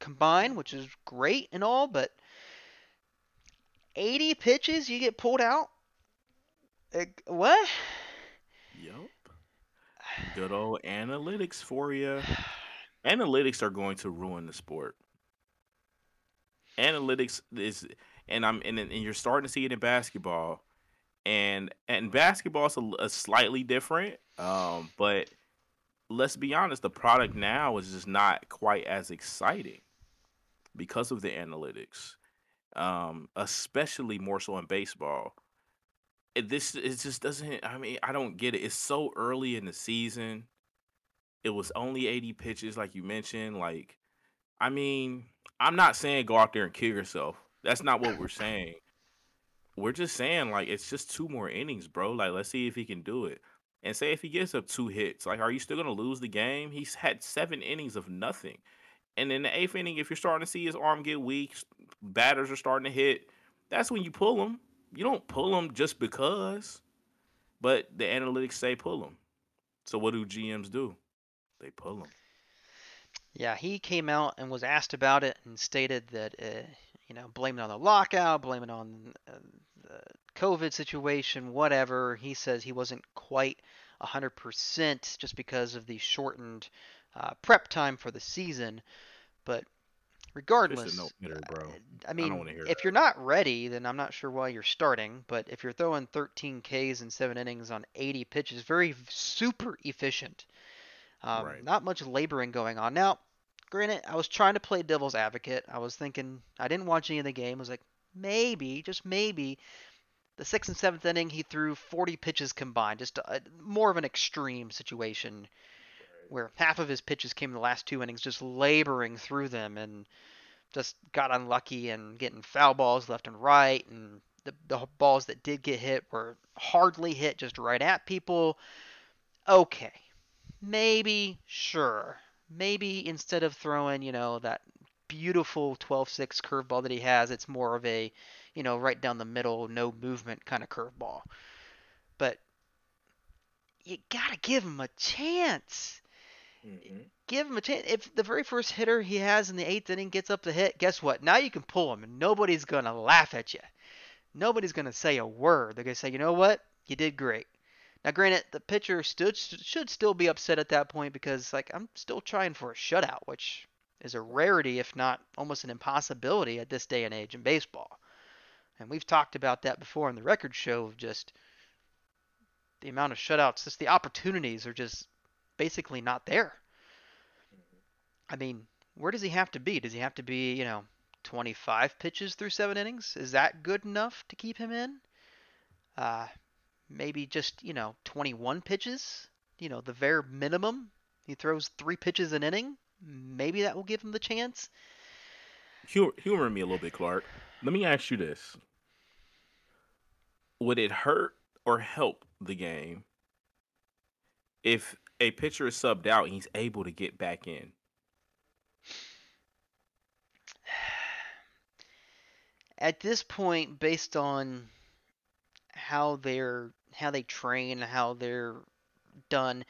combined, which is great and all, but 80 pitches you get pulled out? Like, what? Yep. Good old analytics for you. Analytics are going to ruin the sport. Analytics is, and I'm and, and you're starting to see it in basketball, and and basketball is a, a slightly different. Um, but let's be honest, the product now is just not quite as exciting because of the analytics. Um, especially more so in baseball. It, this it just doesn't. I mean, I don't get it. It's so early in the season. It was only 80 pitches, like you mentioned. Like, I mean, I'm not saying go out there and kill yourself. That's not what we're saying. We're just saying like it's just two more innings, bro. Like, let's see if he can do it. And say if he gets up two hits, like, are you still gonna lose the game? He's had seven innings of nothing. And in the eighth inning, if you're starting to see his arm get weak, batters are starting to hit. That's when you pull him. You don't pull him just because. But the analytics say pull him. So what do GMs do? They pull him. Yeah, he came out and was asked about it and stated that, uh, you know, blame it on the lockout, blame it on uh, the COVID situation, whatever. He says he wasn't quite 100% just because of the shortened uh, prep time for the season. But regardless, hitter, bro. I I mean, hear if that. you're not ready, then I'm not sure why you're starting. But if you're throwing 13 Ks in seven innings on 80 pitches, very super efficient. Um, Right. not much laboring going on. Now, granted, I was trying to play devil's advocate. I was thinking I didn't watch any of the game. I was like, maybe, just maybe, the sixth and seventh inning he threw 40 pitches combined, just a, more of an extreme situation where half of his pitches came in the last two innings, just laboring through them and just got unlucky and getting foul balls left and right, and the the balls that did get hit were hardly hit, just right at people. Okay, maybe, sure. Maybe instead of throwing, you know, that beautiful 12-6 curveball that he has, it's more of a, you know, right down the middle, no movement kind of curveball. But you gotta give him a chance. hmm Give him a chance. If the very first hitter he has in the eighth inning gets up the hit, guess what? Now you can pull him, and nobody's gonna laugh at you. Nobody's gonna say a word. They're gonna say, you know what? You did great. Now, granted, the pitcher stood, should still be upset at that point because, like, I'm still trying for a shutout, which is a rarity, if not almost an impossibility at this day and age in baseball. And we've talked about that before in the record show of just the amount of shutouts, just the opportunities are just basically not there. I mean, where does he have to be? Does he have to be, you know, 25 pitches through seven innings? Is that good enough to keep him in? Uh, maybe just, you know, 21 pitches, you know, the very minimum. He throws three pitches an inning. Maybe that will give him the chance. Humor, humor me a little bit, Clark. Let me ask you this: Would it hurt or help the game if a pitcher is subbed out and he's able to get back in? <sighs> At this point, based on how they're how they train, how they're done.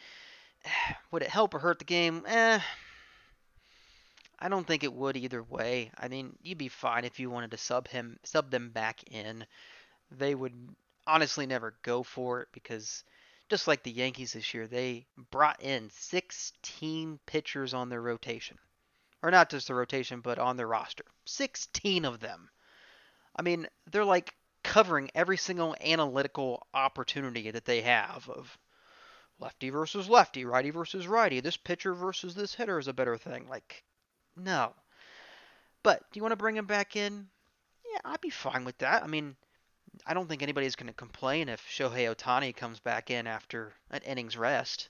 <sighs> Would it help or hurt the game? Eh. I don't think it would either way. I mean, you'd be fine if you wanted to sub him, sub them back in. They would honestly never go for it because just like the Yankees this year, they brought in 16 pitchers on their rotation. Or not just the rotation, but on their roster. 16 of them. I mean, they're like covering every single analytical opportunity that they have of lefty versus lefty, righty versus righty, this pitcher versus this hitter is a better thing. Like, no. But do you want to bring him back in? Yeah, I'd be fine with that. I mean, I don't think anybody's going to complain if Shohei Ohtani comes back in after an innings rest.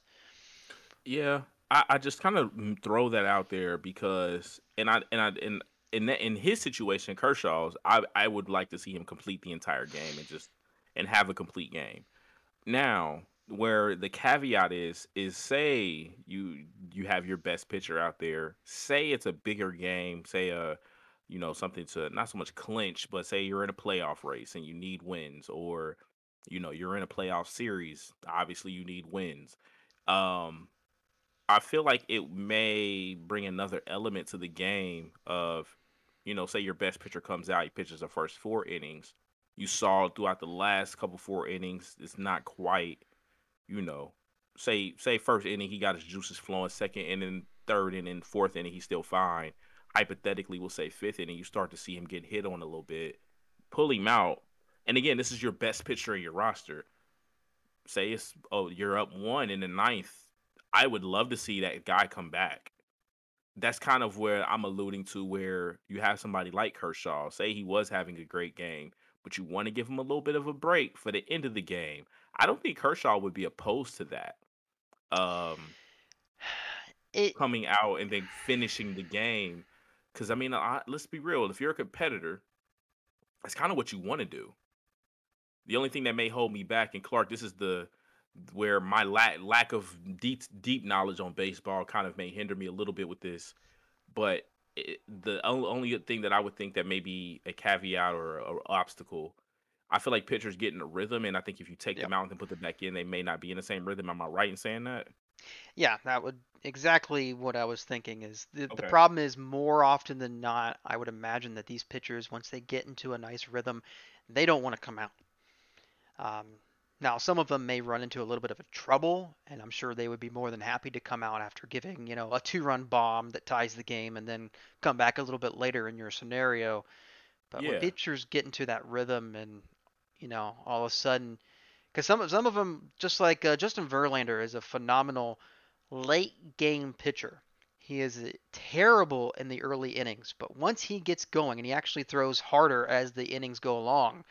Yeah, I, I just kind of throw that out there because, and I and I and in that, in his situation, Kershaw's, I I would like to see him complete the entire game and just and have a complete game. Now, where the caveat is is say you you have your best pitcher out there, say it's a bigger game, say a you know something to not so much clinch, but say you're in a playoff race and you need wins, or you know you're in a playoff series, obviously you need wins. Um, I feel like it may bring another element to the game of, you know, say your best pitcher comes out, he pitches the first four innings. You saw throughout the last couple four innings, it's not quite, you know, say say first inning he got his juices flowing, second inning, third inning, fourth inning he's still fine. Hypothetically, we'll say fifth inning, you start to see him get hit on a little bit, pull him out, and again, this is your best pitcher in your roster. Say it's oh you're up one in the ninth I would love to see that guy come back. That's kind of where I'm alluding to where you have somebody like Kershaw, say he was having a great game, but you want to give him a little bit of a break for the end of the game. I don't think Kershaw would be opposed to that. Um <sighs> it, coming out and then finishing the game cuz I mean, I, let's be real, if you're a competitor, that's kind of what you want to do. The only thing that may hold me back and Clark, this is the where my lack lack of deep deep knowledge on baseball kind of may hinder me a little bit with this. But it, the only thing that I would think that may be a caveat or an obstacle, I feel like pitchers get in a rhythm, and I think if you take yep. them out and put them back in, they may not be in the same rhythm. Am I right in saying that? Yeah, that would exactly what I was thinking. Is the, okay. the problem is more often than not, I would imagine that these pitchers, once they get into a nice rhythm, they don't want to come out. Um, now, some of them may run into a little bit of a trouble, and I'm sure they would be more than happy to come out after giving, you know, a two-run bomb that ties the game, and then come back a little bit later in your scenario. But yeah. when pitchers get into that rhythm, and you know, all of a sudden, because some some of them, just like uh, Justin Verlander, is a phenomenal late game pitcher. He is terrible in the early innings, but once he gets going and he actually throws harder as the innings go along,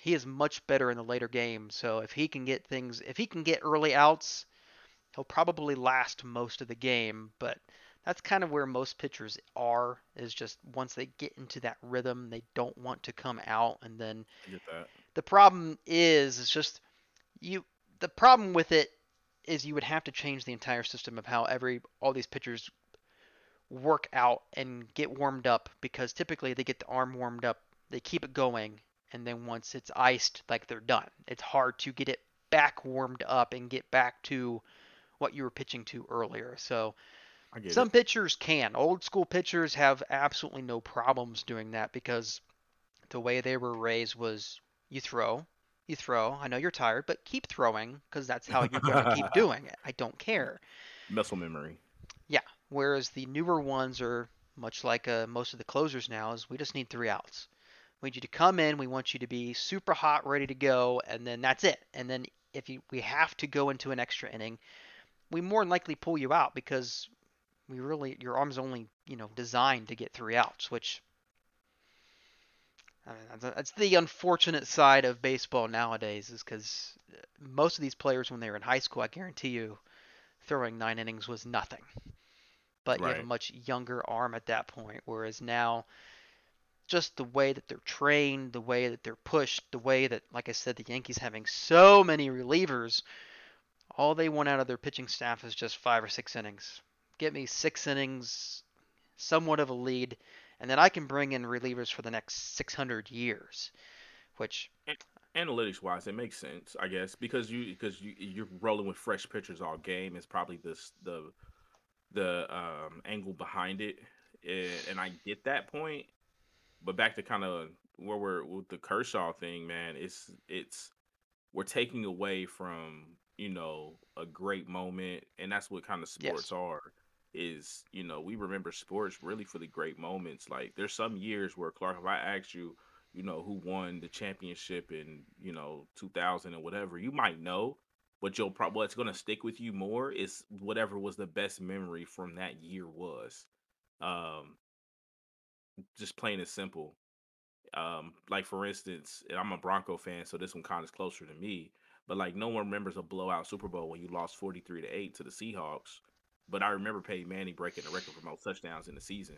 he is much better in the later game. So if he can get things, if he can get early outs, he'll probably last most of the game. But that's kind of where most pitchers are. Is just once they get into that rhythm, they don't want to come out. And then the problem is, it's just you. The problem with it is you would have to change the entire system of how every all these pitchers work out and get warmed up because typically they get the arm warmed up, they keep it going, and then once it's iced, like they're done. It's hard to get it back warmed up and get back to what you were pitching to earlier. So some it. pitchers can. Old school pitchers have absolutely no problems doing that because the way they were raised was you throw, you throw. I know you're tired, but keep throwing because that's how you're going to keep <laughs> doing it. I don't care. Muscle memory. Yeah. Whereas the newer ones are much like uh, most of the closers now is we just need three outs. We need you to come in. We want you to be super hot, ready to go, and then that's it. And then if you, we have to go into an extra inning, we more than likely pull you out because we really your arm's only you know designed to get three outs, which I mean, that's the unfortunate side of baseball nowadays is because most of these players when they were in high school, I guarantee you, throwing nine innings was nothing. But right. you have a much younger arm at that point, whereas now just the way that they're trained, the way that they're pushed, the way that, like I said, the Yankees having so many relievers, all they want out of their pitching staff is just five or six innings. Get me six innings, somewhat of a lead, and then I can bring in relievers for the next 600 years, which analytics wise, it makes sense, I guess, because you because you you're rolling with fresh pitchers all game. It's probably this the the um, angle behind it, and I get that point. But back to kind of where we're with the Kershaw thing, man. It's it's we're taking away from you know a great moment, and that's what kind of sports yes, are. Is you know we remember sports really for the great moments. Like there's some years where Clark, if I asked you you know, who won the championship in, you know, 2000 or whatever, you might know, but you'll probably what's going to stick with you more is whatever was the best memory from that year was. Um, just plain and simple. Um, like for instance, I'm a Bronco fan, so this one kind of is closer to me. But like, no one remembers a blowout Super Bowl when you lost 43 to eight to the Seahawks. But I remember Peyton Manning breaking the record for most touchdowns in the season.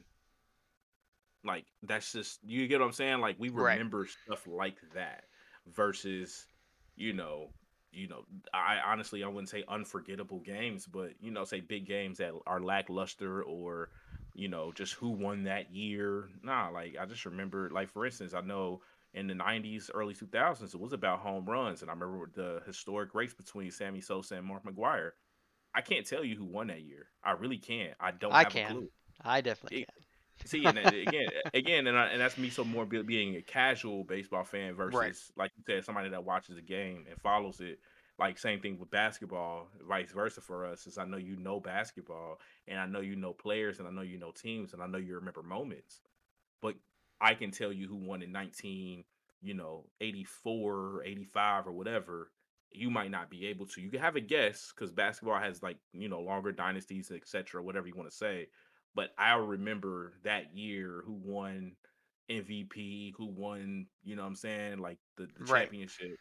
Like that's just you get what I'm saying? Like we right. remember stuff like that versus, you know, you know, I honestly I wouldn't say unforgettable games, but you know, say big games that are lackluster or, you know, just who won that year. Nah, like I just remember like for instance, I know in the 90s, early 2000s, it was about home runs. And I remember the historic race between Sammy Sosa and Mark McGwire. I can't tell you who won that year. I really can't. I don't I have can. a clue. I definitely it, can. See, and again, again, and, I, and that's me so more being a casual baseball fan versus, right. like you said, somebody that watches the game and follows it. Like same thing with basketball, vice versa for us. Is I know you know basketball, and I know you know players, and I know you know teams, and I know you remember moments. But I can tell you who won in nineteen, you know, 84 or 85 or whatever. You might not be able to. You can have a guess because basketball has like you know longer dynasties, etc. Whatever you want to say but I'll remember that year who won MVP, who won, you know what I'm saying, like the, the right. championship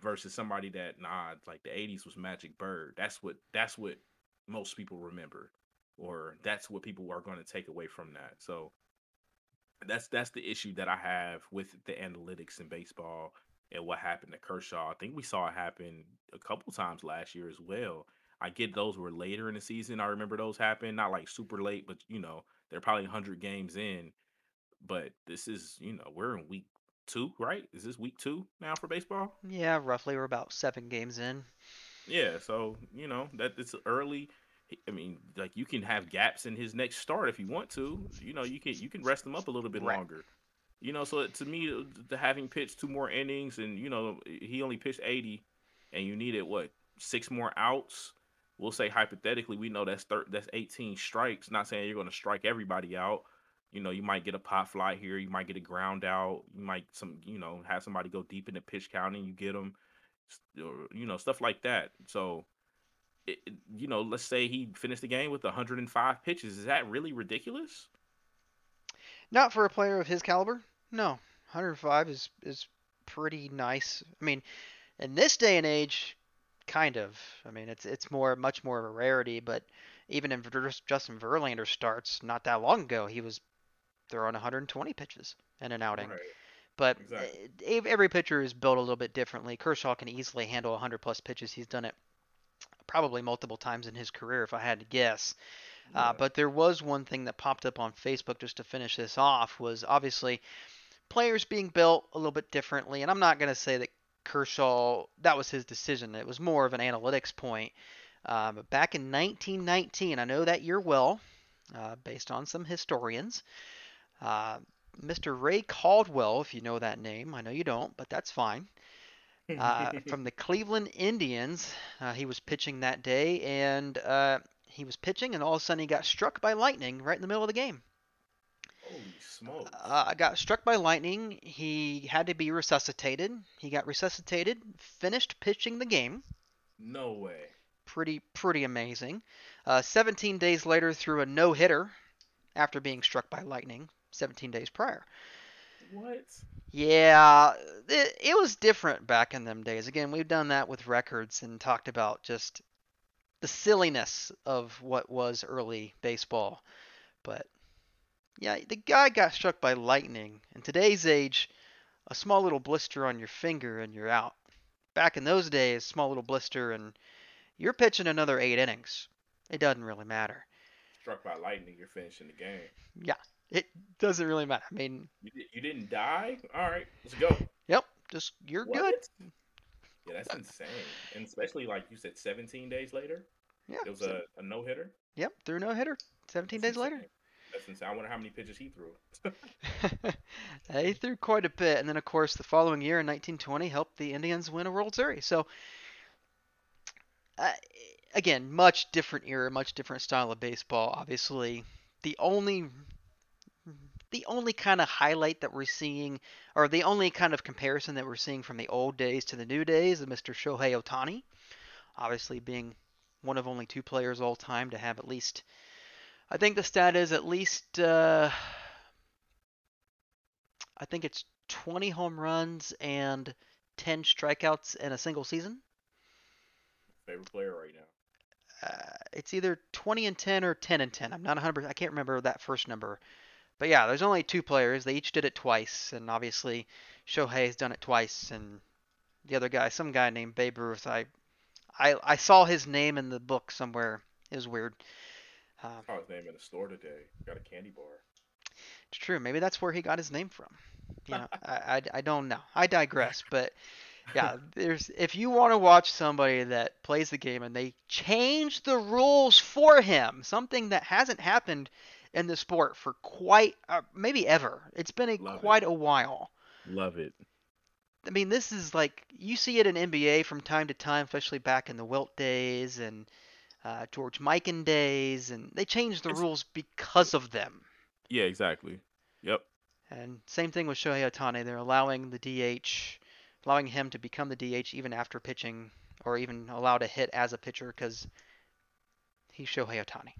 versus somebody that nah, like the 80s was Magic Bird. That's what that's what most people remember or that's what people are going to take away from that. So that's that's the issue that I have with the analytics in baseball and what happened to Kershaw. I think we saw it happen a couple times last year as well. I get those were later in the season. I remember those happen, not like super late, but you know, they're probably 100 games in. But this is, you know, we're in week two, right? Is this week two now for baseball? Yeah, roughly. We're about seven games in. Yeah, so you know that it's early. I mean, like you can have gaps in his next start if you want to. You know, you can you can rest him up a little bit right. longer. You know, so to me, uh, to having pitched two more innings and you know he only pitched 80, and you needed what six more outs we'll say hypothetically, we know that's thir- that's 18 strikes. Not saying you're going to strike everybody out. You know, you might get a pop fly here, you might get a ground out, you might some, you know, have somebody go deep in the pitch count and you get them, or, you know, stuff like that. So, it, you know, let's say he finished the game with 105 pitches. Is that really ridiculous? Not for a player of his caliber. No, 105 is is pretty nice. I mean, in this day and age, kind of. I mean, it's it's more much more of a rarity. But even in Justin Verlander starts not that long ago, he was throwing 120 pitches in an outing. Right. But exactly. every pitcher is built a little bit differently. Kershaw can easily handle 100 plus pitches. He's done it probably multiple times in his career, if I had to guess. Uh, yeah. Uh, but there was one thing that popped up on Facebook just to finish this off was obviously players being built a little bit differently. And I'm not going to say that Kershaw, that was his decision. It was more of an analytics point. Uh, but back in 1919, I know that year well, uh, based on some historians. Uh, Mr. Ray Caldwell, if you know that name, I know you don't, but that's fine. Uh, <laughs> from the Cleveland Indians, uh, he was pitching that day, and uh, he was pitching, and all of a sudden he got struck by lightning right in the middle of the game. Holy smokes. Uh, got struck by lightning. He had to be resuscitated. He got resuscitated, finished pitching the game. No way. Pretty, pretty amazing. Uh, 17 days later, threw a no hitter after being struck by lightning 17 days prior. What? Yeah, it, it was different back in them days. Again, we've done that with records and talked about just the silliness of what was early baseball. But yeah, the guy got struck by lightning. In today's age, a small little blister on your finger and you're out. Back in those days, small little blister and you're pitching another eight innings. It doesn't really matter. Struck by lightning, you're finishing the game. Yeah, it doesn't really matter. I mean, you, you didn't die. All right, let's go. Yep, Just you're What? good. Yeah, that's insane. And especially like you said, 17 days later, Yeah. it was so- a, a no hitter. yep. Threw no hitter. 17 days later. That's insane. I wonder how many pitches he threw. <laughs> he threw quite a bit, and then of course the following year in 1920 helped the Indians win a World Series. So uh, again, much different era, much different style of baseball. Obviously, the only the only kind of highlight that we're seeing, or the only kind of comparison that we're seeing from the old days to the new days, is Mr. Shohei Ohtani. Obviously, being one of only two players all time to have at least, I think the stat is at least. Uh, I think it's 20 home runs and 10 strikeouts in a single season. Favorite player right now. Uh, it's either 20 and 10 or 10 and 10. I'm not 100. I can't remember that first number. But yeah, there's only two players. They each did it twice, and obviously Shohei's done it twice, and the other guy, some guy named Babe Ruth. I, I, I saw his name in the book somewhere. It was weird. Um, I saw his name in the store today. Got a candy bar. It's true. Maybe that's where he got his name from. You know, <laughs> I, I, I don't know. I digress. But yeah, there's if you want to watch somebody that plays the game and they change the rules for him, something that hasn't happened in the sport for quite uh, maybe ever. It's been a Love it. quite a while. Love it. I mean, this is like you see it in NBA from time to time, especially back in the Wilt days and uh, George Mikan days, and they changed the It's- rules because of them. Yeah, exactly. Yep. And same thing with Shohei Ohtani. They're allowing the DH, allowing him to become the DH even after pitching, or even allowed to hit as a pitcher because he's Shohei Ohtani.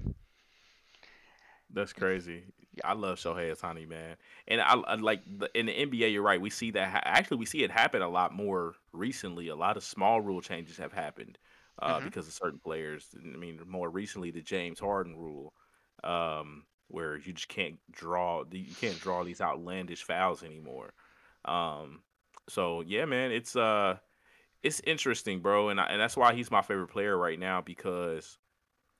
That's <laughs> crazy. I love Shohei Ohtani, man. And I, I like the, in the NBA. You're right. We see that ha- actually we see it happen a lot more recently. A lot of small rule changes have happened uh, Mhm. because of certain players. I mean, more recently the James Harden rule, um, where you just can't draw you can't draw these outlandish fouls anymore. Um, so yeah, man, it's uh, it's interesting, bro, and I, and that's why he's my favorite player right now because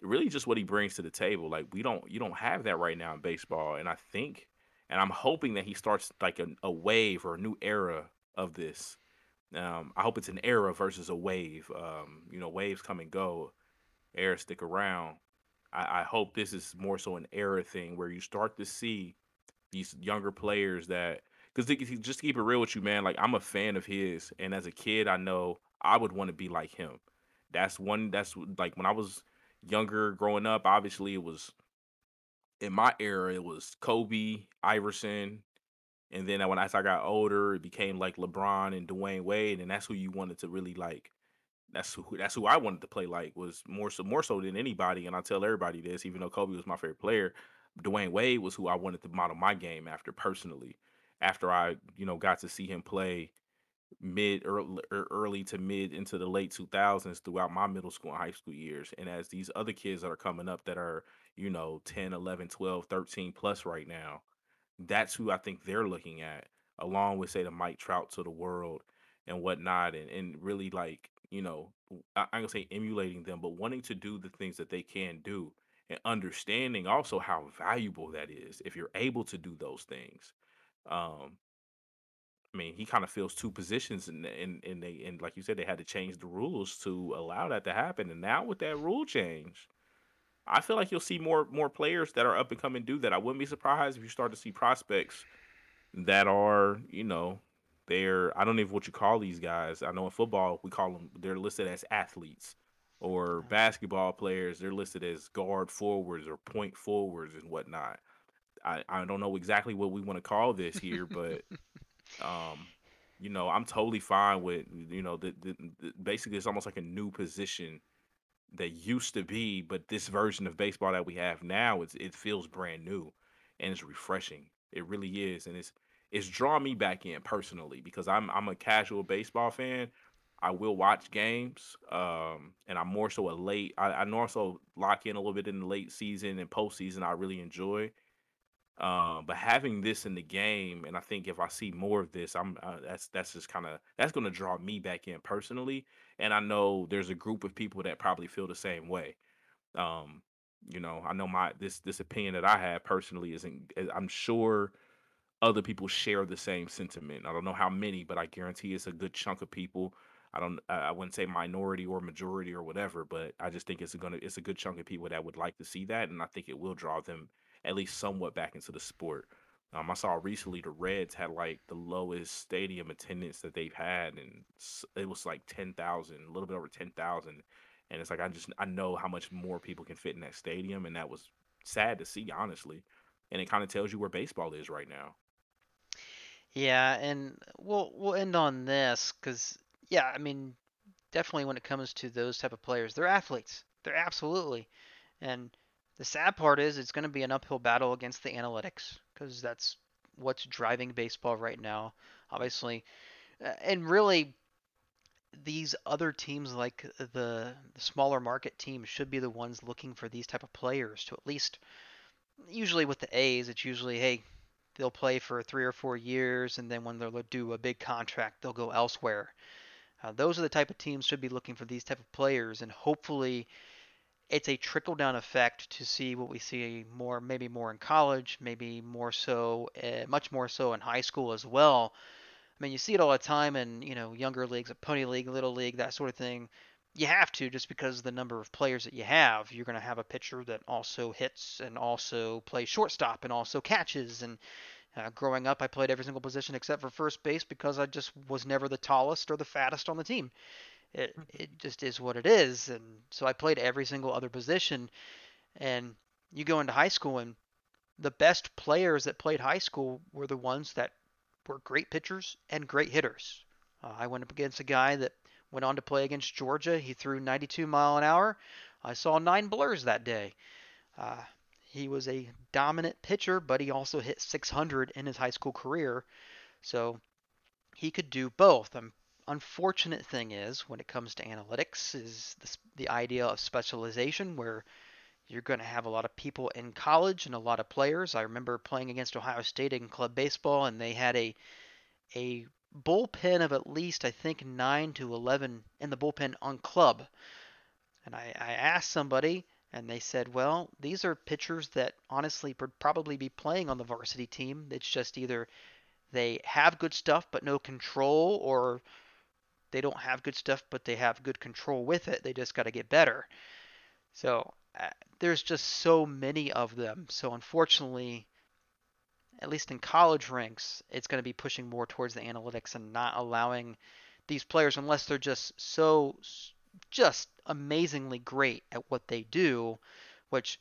really just what he brings to the table. Like we don't you don't have that right now in baseball, and I think and I'm hoping that he starts like a, a wave or a new era of this. Um, I hope it's an era versus a wave. Um, you know, waves come and go, eras stick around. I, I hope this is more so an era thing where you start to see these younger players that because just to keep it real with you, man. Like I'm a fan of his, and as a kid, I know I would want to be like him. That's one. That's like when I was younger, growing up. Obviously, it was in my era. It was Kobe, Iverson, and then uh, when as I got older, it became like LeBron and Dwyane Wade, and that's who you wanted to really like. That's who that's who I wanted to play like was more so more so than anybody. And I tell everybody this, even though Kobe was my favorite player, Dwyane Wade was who I wanted to model my game after personally. After I, you know, got to see him play mid early, early to mid into the late 2000s throughout my middle school and high school years and as these other kids that are coming up that are you know 10 11 12 13 plus right now that's who i think they're looking at along with say the mike trout to the world and whatnot and, and really like you know I, i'm gonna say emulating them but wanting to do the things that they can do and understanding also how valuable that is if you're able to do those things um I mean, he kind of fills two positions, and and and they and like you said, they had to change the rules to allow that to happen. And now with that rule change, I feel like you'll see more more players that are up and coming do that. I wouldn't be surprised if you start to see prospects that are, you know, they're I don't even know what you call these guys. I know in football we call them they're listed as athletes, or basketball players they're listed as guard forwards or point forwards and whatnot. I I don't know exactly what we want to call this here, but <laughs> um you know i'm totally fine with you know the, the, the basically it's almost like a new position that used to be but this version of baseball that we have now it's it feels brand new and it's refreshing. It really is and it's it's drawn me back in personally because i'm i'm a casual baseball fan. I will watch games um and i'm more so a late i, I more so lock in a little bit in the late season and postseason i really enjoy um, but having this in the game, and I think if I see more of this, I'm uh, that's that's just kind of that's going to draw me back in personally. And I know there's a group of people that probably feel the same way. Um, you know, I know my this this opinion that I have personally isn't. I'm sure other people share the same sentiment. I don't know how many, but I guarantee it's a good chunk of people. I don't. I I wouldn't say minority or majority or whatever, but I just think it's gonna. It's a good chunk of people that would like to see that, and I think it will draw them at least somewhat back into the sport. Um, I saw recently the Reds had like the lowest stadium attendance that they've had, and it was like ten thousand, a little bit over ten thousand. And it's like I just I know how much more people can fit in that stadium, and that was sad to see, honestly. And it kind of tells you where baseball is right now. Yeah, and we'll we'll end on this because yeah, I mean, definitely when it comes to those type of players, they're athletes. They're absolutely. And the sad part is it's going to be an uphill battle against the analytics because that's what's driving baseball right now. Obviously, Uh, and really these other teams like the, the smaller market teams should be the ones looking for these type of players to at least usually with the A's it's usually hey they'll play for 3 or 4 years and then when they'll do a big contract they'll go elsewhere. Uh, those are the type of teams should be looking for these type of players and hopefully it's a trickle down effect to see what we see more maybe more in college, maybe more so uh, much more so in high school as well I mean, you see it all the time in you know younger leagues, a pony league, little league, that sort of thing. You have to just because the number of players that you have. You're going to have a pitcher that also hits and also plays shortstop and also catches. And uh, growing up, I played every single position except for first base because I just was never the tallest or the fattest on the team. It it just is what it is. And so I played every single other position. And you go into high school and the best players that played high school were the ones that were great pitchers and great hitters. Uh, I went up against a guy that went on to play against Georgia. He threw 92 mile an hour. I saw nine blurs that day. Uh, he was a dominant pitcher, but he also hit 600 in his high school career, so he could do both. The unfortunate thing is, when it comes to analytics, is this, the idea of specialization, where you're going to have a lot of people in college and a lot of players. I remember playing against Ohio State in club baseball, and they had a a bullpen of at least I think nine to eleven in the bullpen on club. And I, I asked somebody, and they said, well, these are pitchers that honestly would probably be playing on the varsity team. It's just either they have good stuff but no control, or they don't have good stuff but they have good control with it. They just got to get better. So uh, there's just so many of them. So unfortunately, at least in college ranks, it's going to be pushing more towards the analytics and not allowing these players, unless they're just so just amazingly great at what they do, which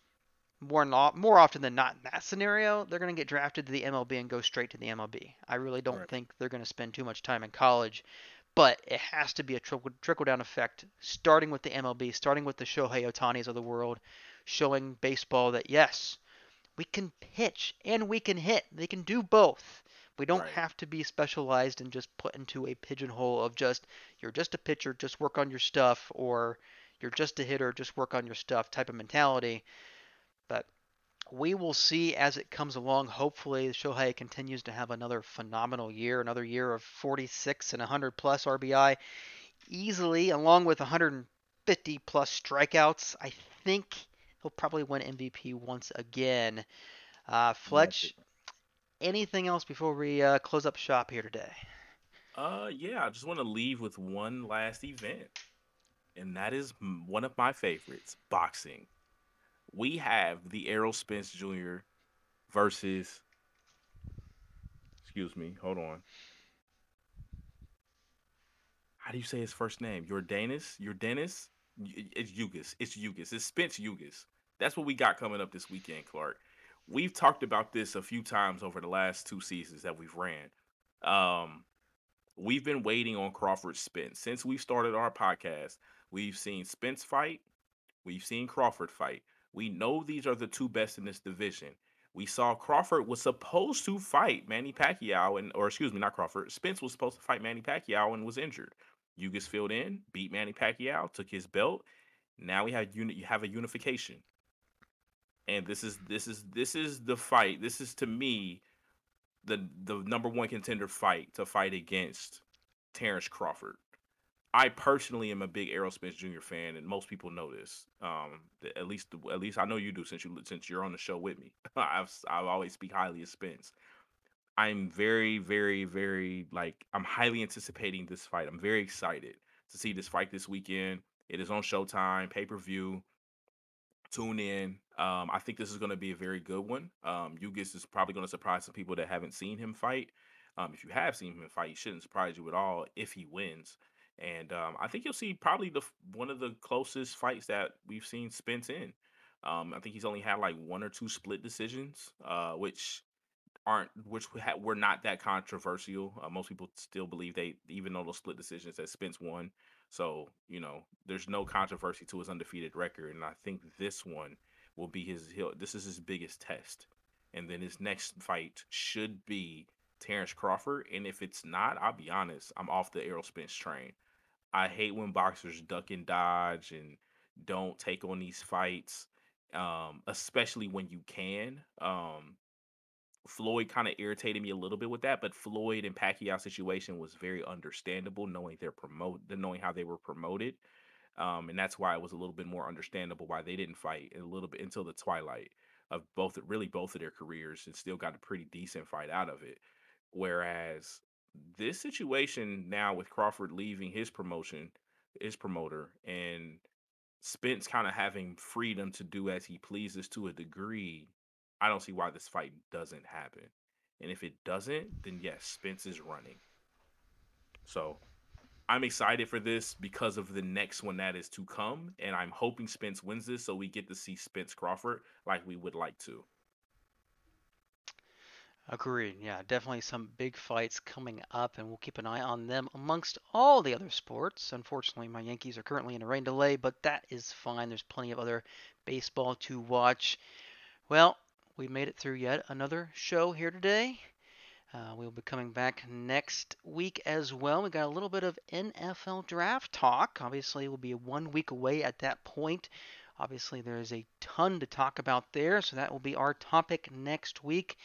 more not more often than not in that scenario, they're going to get drafted to the MLB and go straight to the MLB. I really don't Right. think they're going to spend too much time in college, but it has to be a trickle, trickle down effect, starting with the MLB, starting with the Shohei Ohtanis of the world, showing baseball that yes, we can pitch and we can hit. They can do both. We don't Right. have to be specialized and just put into a pigeonhole of just you're just a pitcher, just work on your stuff, or you're just a hitter, just work on your stuff type of mentality. But we will see as it comes along. Hopefully, Shohei continues to have another phenomenal year, another year of 46 and 100 plus RBI easily, along with 150 plus strikeouts. I think he'll probably win MVP once again. Uh, Fletch, anything else before we uh, close up shop here today? Uh, yeah, I just want to leave with one last event, and that is one of my favorites, boxing. We have the Errol Spence Jr. versus, excuse me, hold on. How do you say his first name? Jordanis? Your Y- It's Yugas. It's Yugas. It's Spence Yugas. That's what we got coming up this weekend, Clark. We've talked about this a few times over the last two seasons that we've ran. Um, we've been waiting on Crawford Spence since we started our podcast. We've seen Spence fight, we've seen Crawford fight. We know these are the two best in this division. We saw Crawford was supposed to fight Manny Pacquiao, and or excuse me, not Crawford. Spence was supposed to fight Manny Pacquiao and was injured. Yugas filled in, beat Manny Pacquiao, took his belt. Now we have uni- you have a unification, and this is this is this is the fight. This is to me the the number one contender fight to fight against Terrence Crawford. I personally am a big Errol Spence Jr. fan, and most people know this. Um, at least at least I know you do since you since you're on the show with me. <laughs> I've I've always speak highly of Spence. I'm very, very, very like I'm highly anticipating this fight. I'm very excited to see this fight this weekend. It is on Showtime, pay per view. Tune in. Um, I think this is going to be a very good one. Um, Ugis is probably going to surprise some people that haven't seen him fight. Um, if you have seen him fight, he shouldn't surprise you at all if he wins. And um, I think you'll see probably the one of the closest fights that we've seen Spence in. Um, I think he's only had like one or two split decisions, uh, which aren't which were not that controversial. Uh, most people still believe they, even though those split decisions, that Spence won. So you know, there's no controversy to his undefeated record, and I think this one will be his. He'll, this is his biggest test, and then his next fight should be Terrence Crawford. And if it's not, I'll be honest, I'm off the Errol Spence train. I hate when boxers duck and dodge and don't take on these fights, um, especially when you can. Um, Floyd kind of irritated me a little bit with that, but Floyd and Pacquiao situation was very understandable, knowing their promote, knowing how they were promoted, um, and that's why it was a little bit more understandable why they didn't fight a little bit until the twilight of both, really both of their careers, and still got a pretty decent fight out of it. Whereas this situation now with Crawford leaving his promotion, his promoter, and Spence kind of having freedom to do as he pleases to a degree, I don't see why this fight doesn't happen. And if it doesn't, then yes, Spence is running. So I'm excited for this because of the next one that is to come. And I'm hoping Spence wins this so we get to see Spence Crawford like we would like to. Agreed. Yeah, definitely some big fights coming up, and we'll keep an eye on them amongst all the other sports. Unfortunately, my Yankees are currently in a rain delay, but that is fine. There's plenty of other baseball to watch. Well, we made it through yet another show here today. Uh, we'll be coming back next week as well. We got a little bit of NFL draft talk. Obviously, we'll be one week away at that point. Obviously, there is a ton to talk about there, so that will be our topic next week.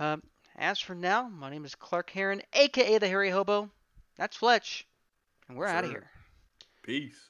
Um, as for now, my name is Clark Heron, aka the Hairy Hobo. That's Fletch, and we're out of here. Peace.